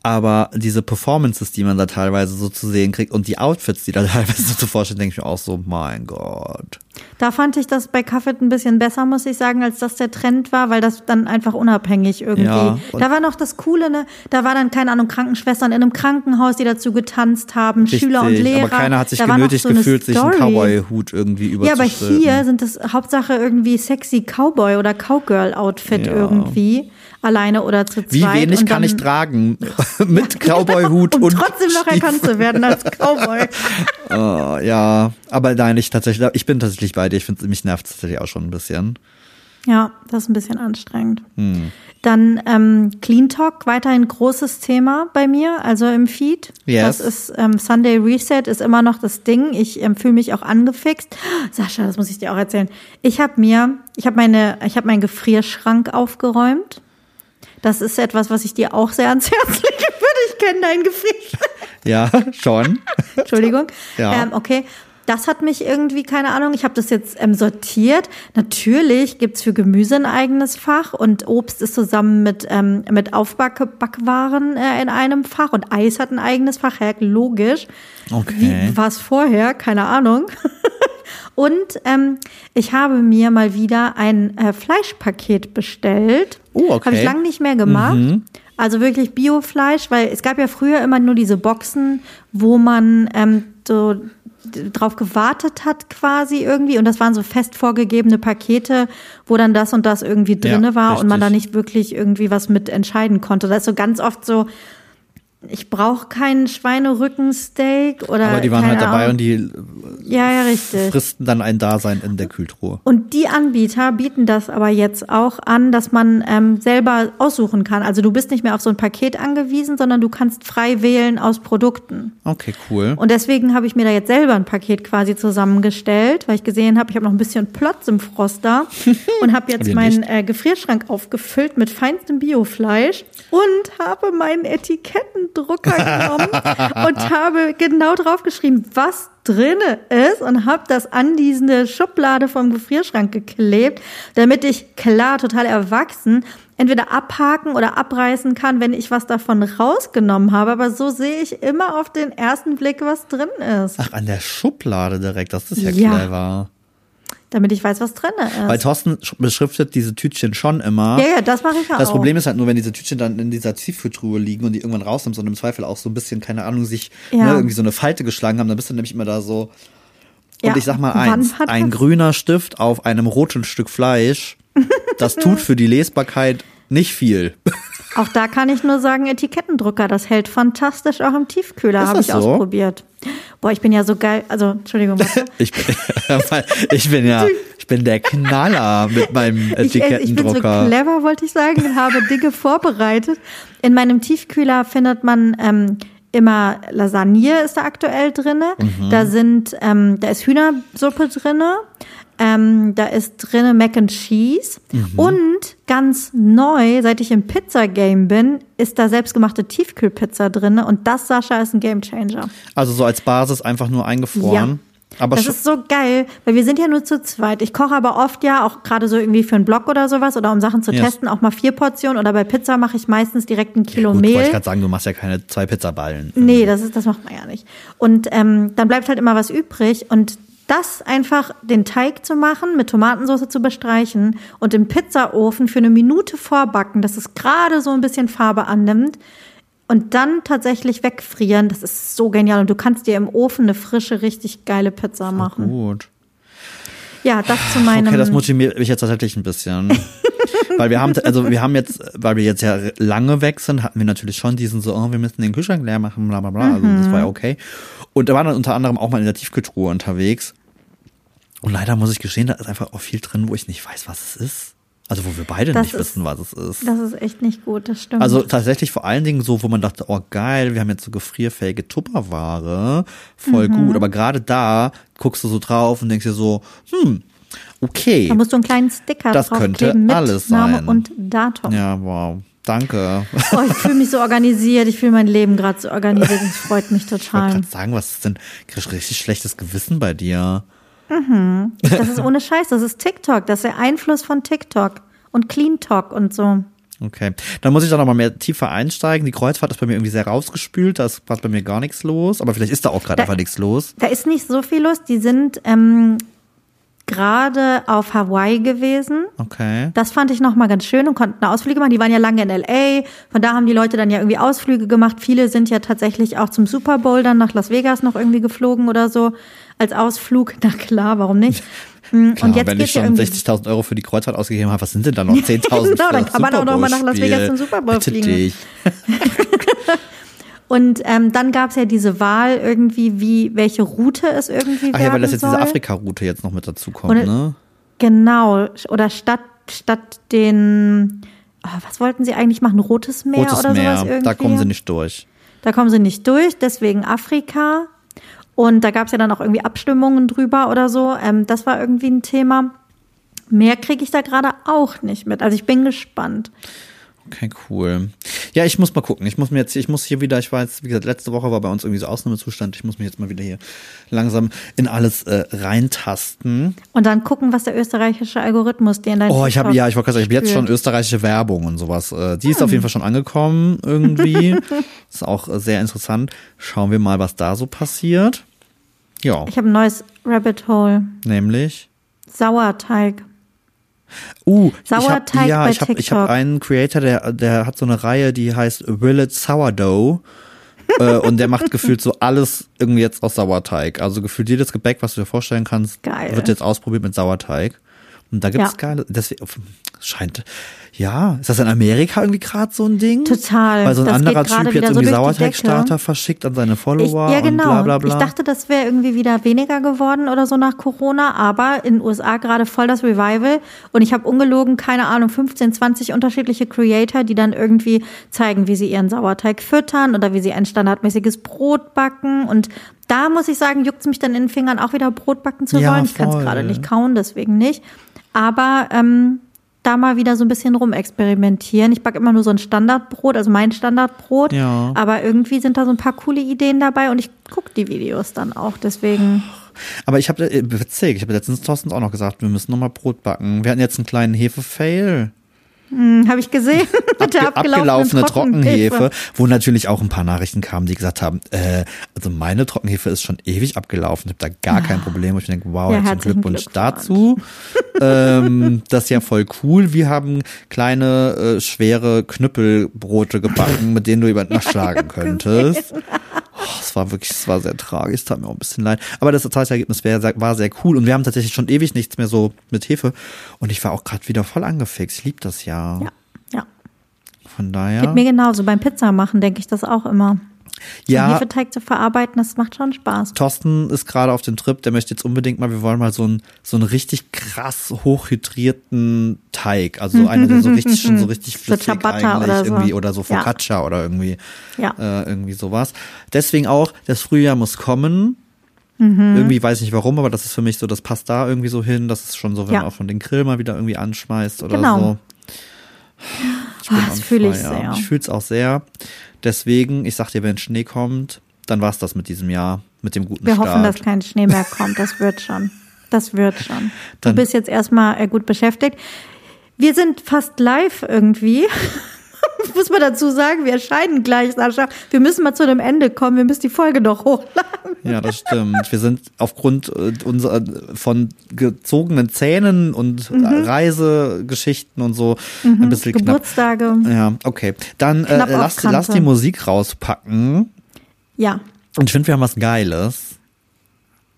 Aber diese Performances, die man da teilweise so zu sehen kriegt und die Outfits, die da [LAUGHS] teilweise so zu vorstellen, denke ich mir auch so, mein Gott. Da fand ich das bei Kaffee ein bisschen besser, muss ich sagen, als das der Trend war, weil das dann einfach unabhängig irgendwie. Ja, da war noch das Coole, ne? Da war dann, keine Ahnung, Krankenschwestern in einem Krankenhaus, die dazu getanzt haben, Schüler und Richtig. Lehrer. Aber keiner hat sich Da genötigt so gefühlt, sich einen Story. Cowboy-Hut irgendwie Ja, aber hier sind das Hauptsache irgendwie sexy Cowboy oder Cowgirl-Outfit Ja. irgendwie. Alleine oder zu zweit. Wie wenig und kann ich tragen? [LAUGHS] [LAUGHS] Mit Cowboy-Hut um und trotzdem noch erkannt zu werden als Cowboy. [LAUGHS] Oh, ja, aber nein, ich tatsächlich, ich bin tatsächlich bei dir. Ich finde, mich nervt es tatsächlich auch schon ein bisschen. Ja, das ist ein bisschen anstrengend. Hm. Dann ähm, Clean Talk, weiterhin großes Thema bei mir, also im Feed. Yes. Das ist ähm, Sunday Reset ist immer noch das Ding. Ich ähm, fühle mich auch angefixt. [GASPS] Sascha, das muss ich dir auch erzählen. Ich habe mir, ich habe meine, ich habe meinen Gefrierschrank aufgeräumt. Das ist etwas, was ich dir auch sehr ans Herz [LAUGHS] legen würde. Ich kenne deinen Gefrierschrank. Ja, schon. Entschuldigung. Ja. Ähm, okay. Das hat mich irgendwie, keine Ahnung, ich habe das jetzt ähm, sortiert. Natürlich gibt's für Gemüse ein eigenes Fach und Obst ist zusammen mit, ähm, mit Aufbackwaren äh, in einem Fach und Eis hat ein eigenes Fach, ja, logisch. Okay. Wie war es vorher? Keine Ahnung. [LAUGHS] und ähm, ich habe mir mal wieder ein äh, Fleischpaket bestellt. Oh, okay. Habe ich lange nicht mehr gemacht. Also wirklich Biofleisch, weil es gab ja früher immer nur diese Boxen, wo man ähm, so drauf gewartet hat quasi irgendwie und das waren so fest vorgegebene Pakete, wo dann das und das irgendwie Ja, drinne war und man da richtig. nicht wirklich irgendwie was mit entscheiden konnte. Das ist so ganz oft so, ich brauche keinen Schweinerückensteak oder Aber die waren halt dabei Ahnung. und die ja ja richtig. fristen dann ein Dasein in der Kühltruhe. Und die Anbieter bieten das aber jetzt auch an, dass man ähm, selber aussuchen kann. Also du bist nicht mehr auf so ein Paket angewiesen, sondern du kannst frei wählen aus Produkten. Okay, cool. Und deswegen habe ich mir da jetzt selber ein Paket quasi zusammengestellt, weil ich gesehen habe, ich habe noch ein bisschen Platz im Froster [LAUGHS] und habe jetzt meinen äh, Gefrierschrank aufgefüllt mit feinstem Biofleisch und habe meinen Etikettendruck Drucker genommen und habe genau draufgeschrieben, was drinne ist und habe das an diese Schublade vom Gefrierschrank geklebt, damit ich klar total erwachsen entweder abhaken oder abreißen kann, wenn ich was davon rausgenommen habe. Aber so sehe ich immer auf den ersten Blick, was drin ist. Ach, an der Schublade direkt, das ist ja, Ja. clever. Damit ich weiß, was drin ist. Weil Thorsten sch- beschriftet diese Tütchen schon immer. ja, ja, das mache ich ja Das auch. Problem ist halt nur, wenn diese Tütchen dann in dieser Tiefkühltruhe liegen und die irgendwann rausnimmst und im Zweifel auch so ein bisschen, keine Ahnung, sich Ja. ne, irgendwie so eine Falte geschlagen haben, dann bist du nämlich immer da so. Und Ja. ich sag mal eins, ein grüner Stift auf einem roten Stück Fleisch, das tut für die Lesbarkeit nicht viel. [LAUGHS] Auch da kann ich nur sagen, Etikettendrucker, das hält fantastisch auch im Tiefkühler, habe ich so? ausprobiert. Boah, ich bin ja so geil, also Entschuldigung. [LAUGHS] Ich bin, [LAUGHS] ich bin ja, ich bin der Knaller mit meinem [LAUGHS] Ich, äh, ich bin so Etikettendrucker. clever, wollte ich sagen, habe Dinge vorbereitet. In meinem Tiefkühler findet man ähm, immer Lasagne ist da aktuell drinne. Mhm. Da sind, ähm, da ist Hühnersuppe drinne. Ähm, da ist drinne Mac and Cheese. Mhm. Und ganz neu, seit ich im Pizza-Game bin, ist da selbstgemachte Tiefkühlpizza drinne. Und das, Sascha, ist ein Gamechanger. Also so als Basis einfach nur eingefroren. Aber das ist so geil, weil wir sind ja nur zu zweit. Ich koche aber oft ja, auch gerade so irgendwie für einen Blog oder sowas oder um Sachen zu Yes. testen, auch mal vier Portionen oder bei Pizza mache ich meistens direkt ein Kilo gut, wollte ich Mehl. gerade sagen, du machst ja keine zwei Pizzaballen. Nee, das, ist, das macht man ja nicht. Und ähm, dann bleibt halt immer was übrig und das einfach den Teig zu machen, mit Tomatensauce zu bestreichen und im Pizzaofen für eine Minute vorbacken, dass es gerade so ein bisschen Farbe annimmt und dann tatsächlich wegfrieren, das ist so genial. Und du kannst dir im Ofen eine frische, richtig geile Pizza machen. Gut. Ja, das zu meinem. Okay, das motiviert mich jetzt tatsächlich ein bisschen. [LAUGHS] weil wir haben, also wir haben jetzt, weil wir jetzt ja lange weg sind, hatten wir natürlich schon diesen so, oh, wir müssen den Kühlschrank leer machen, bla bla bla. Also das war ja okay. Und da waren dann unter anderem auch mal in der Tiefkühltruhe unterwegs. Und leider muss ich gestehen, da ist einfach auch viel drin, wo ich nicht weiß, was es ist. Also wo wir beide Das nicht ist- wissen, was es ist. Das ist echt nicht gut, das stimmt. Also tatsächlich vor allen Dingen so, wo man dachte, oh geil, wir haben jetzt so gefrierfähige Tupperware, voll Mhm. gut. Aber gerade da guckst du so drauf und denkst dir so, hm, okay. da musst du einen kleinen Sticker Das draufkleben könnte mit alles Name sein. und Datum. Ja, wow. Danke. Oh, ich fühle mich so organisiert, ich fühle mein Leben gerade so organisiert, das freut mich Ich wollte total. gerade sagen, was ist denn richtig schlechtes Gewissen bei dir? Das ist ohne Scheiß, das ist TikTok, das ist der Einfluss von TikTok und Clean Talk und so. Okay. Dann muss ich da nochmal mehr tiefer einsteigen. Die Kreuzfahrt ist bei mir irgendwie sehr rausgespült. Da ist fast bei mir gar nichts los. Aber vielleicht ist da auch gerade einfach nichts los. Da ist nicht so viel los, die sind ähm, gerade auf Hawaii gewesen. Okay. Das fand ich nochmal ganz schön und konnten Ausflüge machen. Die waren ja lange in LA. Von da haben die Leute dann ja irgendwie Ausflüge gemacht. Viele sind ja tatsächlich auch zum Super Bowl dann nach Las Vegas noch irgendwie geflogen oder so als Ausflug. Na klar, warum nicht? [LAUGHS] Klar, und jetzt wenn ich schon irgendwie 60.000 Euro für die Kreuzfahrt ausgegeben habe, was sind denn da noch [LAUGHS] 10.000 genau, dann kann man auch noch mal nach Las Vegas zum Super Bowl Bitte fliegen. dich. [LAUGHS] Und ähm, dann gab's ja diese Wahl irgendwie, wie welche Route es irgendwie Ach ja, weil das jetzt soll. diese Afrika-Route jetzt noch mit dazu kommt, Und- ne? Genau, oder statt statt den oh, was wollten sie eigentlich machen? Rotes Meer Rotes oder Meer, sowas irgendwie? da kommen sie nicht durch. Da kommen sie nicht durch, deswegen Afrika. Und da gab's ja dann auch irgendwie Abstimmungen drüber oder so. Ähm, das war irgendwie ein Thema. Mehr kriege ich da gerade auch nicht mit. Also ich bin gespannt. Okay, cool. Ja, ich muss mal gucken. Ich muss mir jetzt, ich muss hier wieder, ich war jetzt, wie gesagt, letzte Woche war bei uns irgendwie so Ausnahmezustand. Ich muss mich jetzt mal wieder hier langsam in alles äh, reintasten. Und dann gucken, was der österreichische Algorithmus dir in dein Oh, ich habe ja, ich wollte gerade sagen, ich habe jetzt schon österreichische Werbung und sowas. Äh, die ist Hm. auf jeden Fall schon angekommen irgendwie. [LAUGHS] ist auch äh, sehr interessant. Schauen wir mal, was da so passiert. Ja, Ich habe ein neues Rabbit Hole. nämlich. Sauerteig. Uh, ich hab, Sauerteig ja, bei ich habe hab einen Creator, der der hat so eine Reihe, die heißt Will It Sourdough. äh, und der macht [LAUGHS] gefühlt so alles irgendwie jetzt aus Sauerteig. Also gefühlt jedes Gebäck, was du dir vorstellen kannst, Geil. wird jetzt ausprobiert mit Sauerteig. Und da gibt's Ja. geile, deswegen, scheint, ja, ist das in Amerika irgendwie gerade so ein Ding? Total. Weil so ein Das anderer Typ jetzt so irgendwie die Sauerteigstarter verschickt an seine Ich, Follower ja, genau. und bla bla bla. Ich dachte, das wäre irgendwie wieder weniger geworden oder so nach Corona, aber in den USA gerade voll das Revival. Und ich habe ungelogen, keine Ahnung, 15, 20 unterschiedliche Creator, die dann irgendwie zeigen, wie sie ihren Sauerteig füttern oder wie sie ein standardmäßiges Brot backen. Und da muss ich sagen, juckt's mich dann in den Fingern, auch wieder Brot backen zu Ja, wollen. Ich kann es gerade nicht kauen, deswegen nicht. Aber ähm, da mal wieder so ein bisschen rumexperimentieren. Ich backe immer nur so ein Standardbrot, also mein Standardbrot. Ja. Aber irgendwie sind da so ein paar coole Ideen dabei und ich gucke die Videos dann auch. Deswegen. Aber ich habe, witzig, ich habe letztens Thorsten auch noch gesagt, wir müssen noch mal Brot backen. Wir hatten jetzt einen kleinen Hefe-Fail. Hm, Habe ich gesehen. Mit der Abge [LAUGHS] abgelaufene Trockenhefe, Trockenhefe. wo natürlich auch ein paar Nachrichten kamen, die gesagt haben, äh, also meine Trockenhefe ist schon ewig abgelaufen, ich habe da gar kein Problem. Und ich denke, wow, Ja, herzlichen Glückwunsch, Glückwunsch. dazu. ähm, das ist ja voll cool. Wir haben kleine, äh, schwere Knüppelbrote gebacken, mit denen du jemanden nachschlagen [LAUGHS] könntest. Oh, es war wirklich, es war sehr tragisch, es tat mir auch ein bisschen leid. Aber das Ergebnis war, war sehr cool und wir haben tatsächlich schon ewig nichts mehr so mit Hefe. Und ich war auch gerade wieder voll angefixt. Ich liebe das ja. Ja, ja. Von daher. Geht mir genauso. Beim Pizza machen denke ich das auch immer. Ja. Hefeteig zu verarbeiten, das macht schon Spaß. Thorsten ist gerade auf den Trip, der möchte jetzt unbedingt mal, wir wollen mal so einen, so einen richtig krass hochhydrierten Teig. Also einer, der so richtig, schon so [LAUGHS] richtig flüssig eigentlich oder so. irgendwie oder so Ja. Focaccia oder irgendwie, Ja. äh, irgendwie sowas. Deswegen auch, das Frühjahr muss kommen. Mhm. Irgendwie weiß ich nicht warum, aber das ist für mich so, das passt da irgendwie so hin. Das ist schon so, wenn Ja. man auch schon den Grill mal wieder irgendwie anschmeißt oder Genau. so. Ich Ah, das fühle ich sehr. Ich fühle es auch sehr. Deswegen, ich sag dir, wenn Schnee kommt, dann war's das mit diesem Jahr, mit dem guten Wir Start. hoffen, dass kein Schnee mehr kommt. Das wird schon. Das wird schon. Du Dann- bist jetzt erstmal äh, gut beschäftigt. Wir sind fast live irgendwie. [LAUGHS] Muss man dazu sagen, wir erscheinen gleich, Sascha. Wir müssen mal zu einem Ende kommen. Wir müssen die Folge noch hochladen. Ja, das stimmt. Wir sind aufgrund äh, unserer von gezogenen Zähnen und Mhm. Reisegeschichten und so ein bisschen knapp. Geburtstage. Ja, okay. Dann äh, Knapp lass, lass die Musik rauspacken. Ja, Und ich finde, wir haben was Geiles.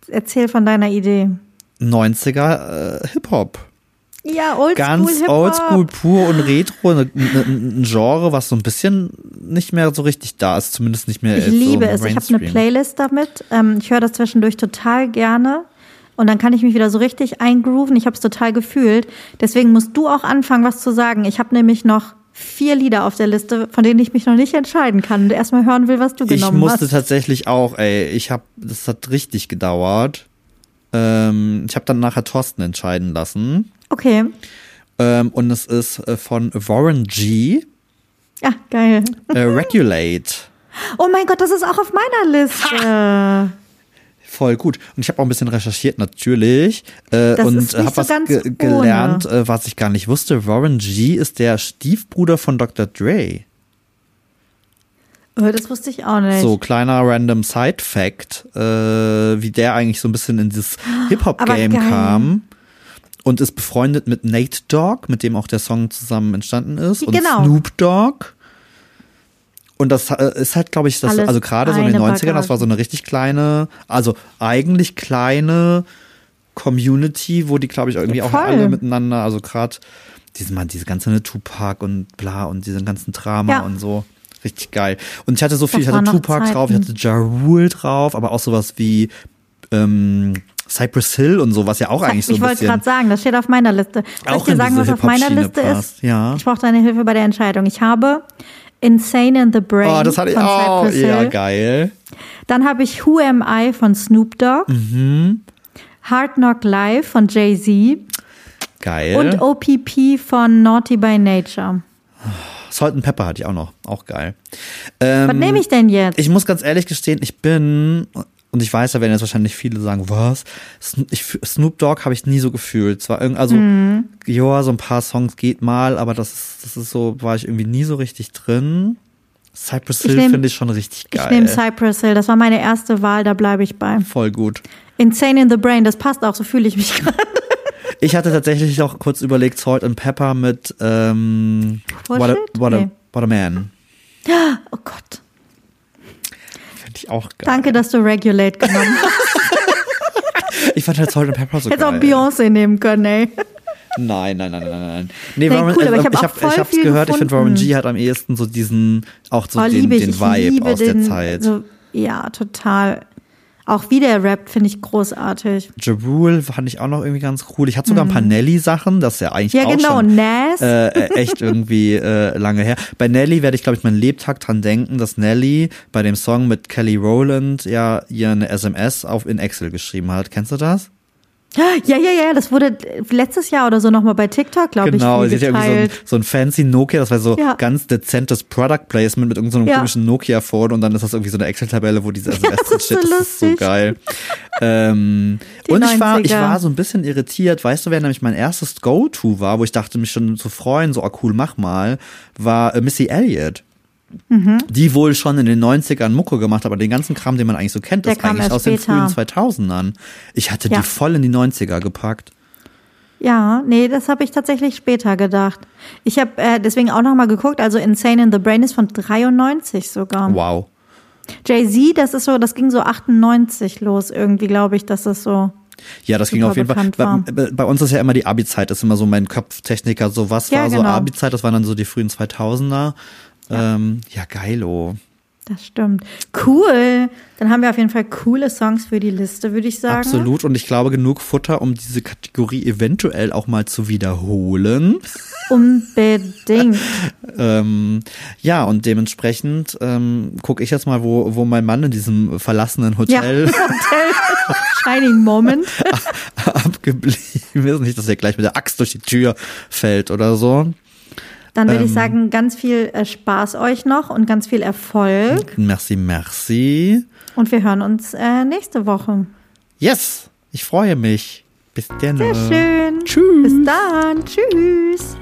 erzähl von deiner Idee. 90er äh, Hip-Hop. Ja, oldschool Ganz oldschool, pur und retro. ne- ne- Ein Genre, was so ein bisschen nicht mehr so richtig da ist. Zumindest nicht mehr Ich liebe so es. Ich habe eine. Playlist damit. Ähm, ich höre das zwischendurch total gerne. Und dann kann ich mich wieder so richtig eingrooven. Ich habe es total gefühlt. Deswegen musst du auch anfangen, was zu sagen. Ich habe nämlich noch vier Lieder auf der Liste, von denen ich mich noch nicht entscheiden kann und erstmal hören will, was du Ich genommen musste hast. tatsächlich auch, ey, ich habe, das hat richtig gedauert. Ähm, ich habe dann nachher Thorsten entscheiden lassen. Okay. Ähm, und es ist äh, von Warren G. Ja, geil. Äh, [LAUGHS] Regulate. Oh mein Gott, das ist auch auf meiner Liste. Voll gut. Und ich habe auch ein bisschen recherchiert, natürlich. Äh, Das und habe so was ge ohne. gelernt, äh, was ich gar nicht wusste. Warren G ist der Stiefbruder von Dr. Dre. Oh, das wusste ich auch nicht. So, kleiner random Side-Fact, äh, wie der eigentlich so ein bisschen in dieses [GASPS] Hip-Hop-Game kam. Und ist befreundet mit Nate Dogg, mit dem auch der Song zusammen entstanden ist. Und Genau. Snoop Dogg. Und das äh, ist halt, glaube ich, das, Alles also gerade so in den eine 90ern, das war so eine richtig kleine, also eigentlich kleine Community, wo die, glaube ich, irgendwie auch Voll. alle miteinander, also gerade diese, man, diese ganze Tupac und bla und diesen ganzen Drama Ja. und so. Richtig geil. Und ich hatte so viel, Das ich hatte Tupac drauf, ich Zeiten. hatte Ja Rule drauf, aber auch sowas wie ähm, Cypress Hill und so, was ja auch eigentlich so ich ein wollte bisschen gerade sagen, das steht auf meiner Liste. Soll Auch ich dir sagen, was auf meiner Liste passt, ist? ja. Ich brauche deine Hilfe bei der Entscheidung. Ich habe Insane in the Brain Oh, das hatte ich von auch. Cypress Ja, Hill. geil. Dann habe ich Who Am I von Snoop Dogg. Mhm. Hard Knock Live von Jay-Z. Geil. Und OPP von Naughty by Nature. Salt and Pepper hatte ich auch noch. Auch geil. Ähm, Was nehme ich denn jetzt? Ich muss ganz ehrlich gestehen, ich bin, und ich weiß, da werden jetzt wahrscheinlich viele sagen, was? Ich, Snoop Dogg habe ich nie so gefühlt. Zwar irgend, also, Mhm. ja, so ein paar Songs geht mal, aber das ist, das ist so, war ich irgendwie nie so richtig drin. Cypress Ich Hill finde ich schon richtig ich geil. nehme Cypress Hill. Das war meine erste Wahl, da bleibe ich bei. Voll gut. Insane in the Brain, das passt auch, so fühle ich mich [LAUGHS] gerade. Ich hatte tatsächlich auch kurz überlegt, Salt and Pepper mit ähm, Bullshit? what, a, what, a, Nee. what a Man. Oh Gott. Ich auch geil. Danke, dass du Regulate genommen hast. [LAUGHS] Ich fand halt Salt and Pepper so Hättest auch geil. Beyoncé nehmen können, ey. Nein, nein, nein, nein, nein. Nee, Nee, Warren, cool, aber äh, ich hab ich, auch hab, voll ich hab's gehört, ich finde Warren gefunden. G hat am ehesten so diesen, auch so Oh, den, den Vibe aus den, der Zeit. So, ja, total. Auch wie der rappt, finde ich großartig. Jabul fand ich auch noch irgendwie ganz cool. Ich hatte sogar ein paar Nelly-Sachen, das ist ja eigentlich Mhm. Ja, auch genau. schon Nas. äh, äh, echt irgendwie äh, lange her. Bei Nelly werde ich, glaube ich, mein Lebtag dran denken, dass Nelly bei dem Song mit Kelly Rowland ja ihr eine SMS auf in Excel geschrieben hat. Kennst du das? Ja, ja, ja, das wurde letztes Jahr oder so nochmal bei TikTok, glaube Genau, ich, sie viel hat ja irgendwie so ein, so ein fancy Nokia, das war so Ja. ganz dezentes Product Placement mit irgendeinem so Ja. komischen Nokia-Phone und dann ist das irgendwie so eine Excel-Tabelle, wo diese SMS das ist steht. so das ist so geil. ähm, und ich war, ich 90er. war so ein bisschen irritiert. Weißt du, wer nämlich mein erstes Go-To war, wo ich dachte, mich schon zu freuen, so, ah cool, mach mal, war äh, Missy Elliott. Mhm. Die wohl schon in den 90ern Mucke gemacht, hat, aber den ganzen Kram, den man eigentlich so kennt, Der ist kam eigentlich aus den frühen 2000ern. Ich hatte Ja. die voll in die 90er gepackt. Ja, nee, das habe ich tatsächlich später gedacht. Ich habe äh, deswegen auch nochmal geguckt, also Insane in the Brain ist von 93 sogar. Wow. Jay-Z, das ist so, das ging so 98 los irgendwie, glaube ich, dass das so. Ja, das ging auf jeden Fall. Bei, bei- uns ist ja immer die Abi-Zeit, ist immer so mein Kopftechniker. So was Ja, war so genau. Abi-Zeit? Das waren dann so die frühen 2000er. Ja, ähm, ja geilo. Das stimmt. Cool. Dann haben wir auf jeden Fall coole Songs für die Liste, würde ich sagen. Absolut. Und ich glaube, genug Futter, um diese Kategorie eventuell auch mal zu wiederholen. Unbedingt. [LAUGHS] Ähm, ja, und dementsprechend ähm, gucke ich jetzt mal, wo, wo mein Mann in diesem verlassenen Ja, Hotel [LAUGHS] Hotel Shining Moment. [LAUGHS] abgeblieben ist. Nicht, dass er gleich mit der Axt durch die Tür fällt oder so. Dann würde ich Ähm. sagen, ganz viel äh, Spaß euch noch und ganz viel Erfolg. Merci, merci. Und wir hören uns äh, nächste Woche. Yes, ich freue mich. Bis dann. Sehr schön. Tschüss. Bis dann. Tschüss.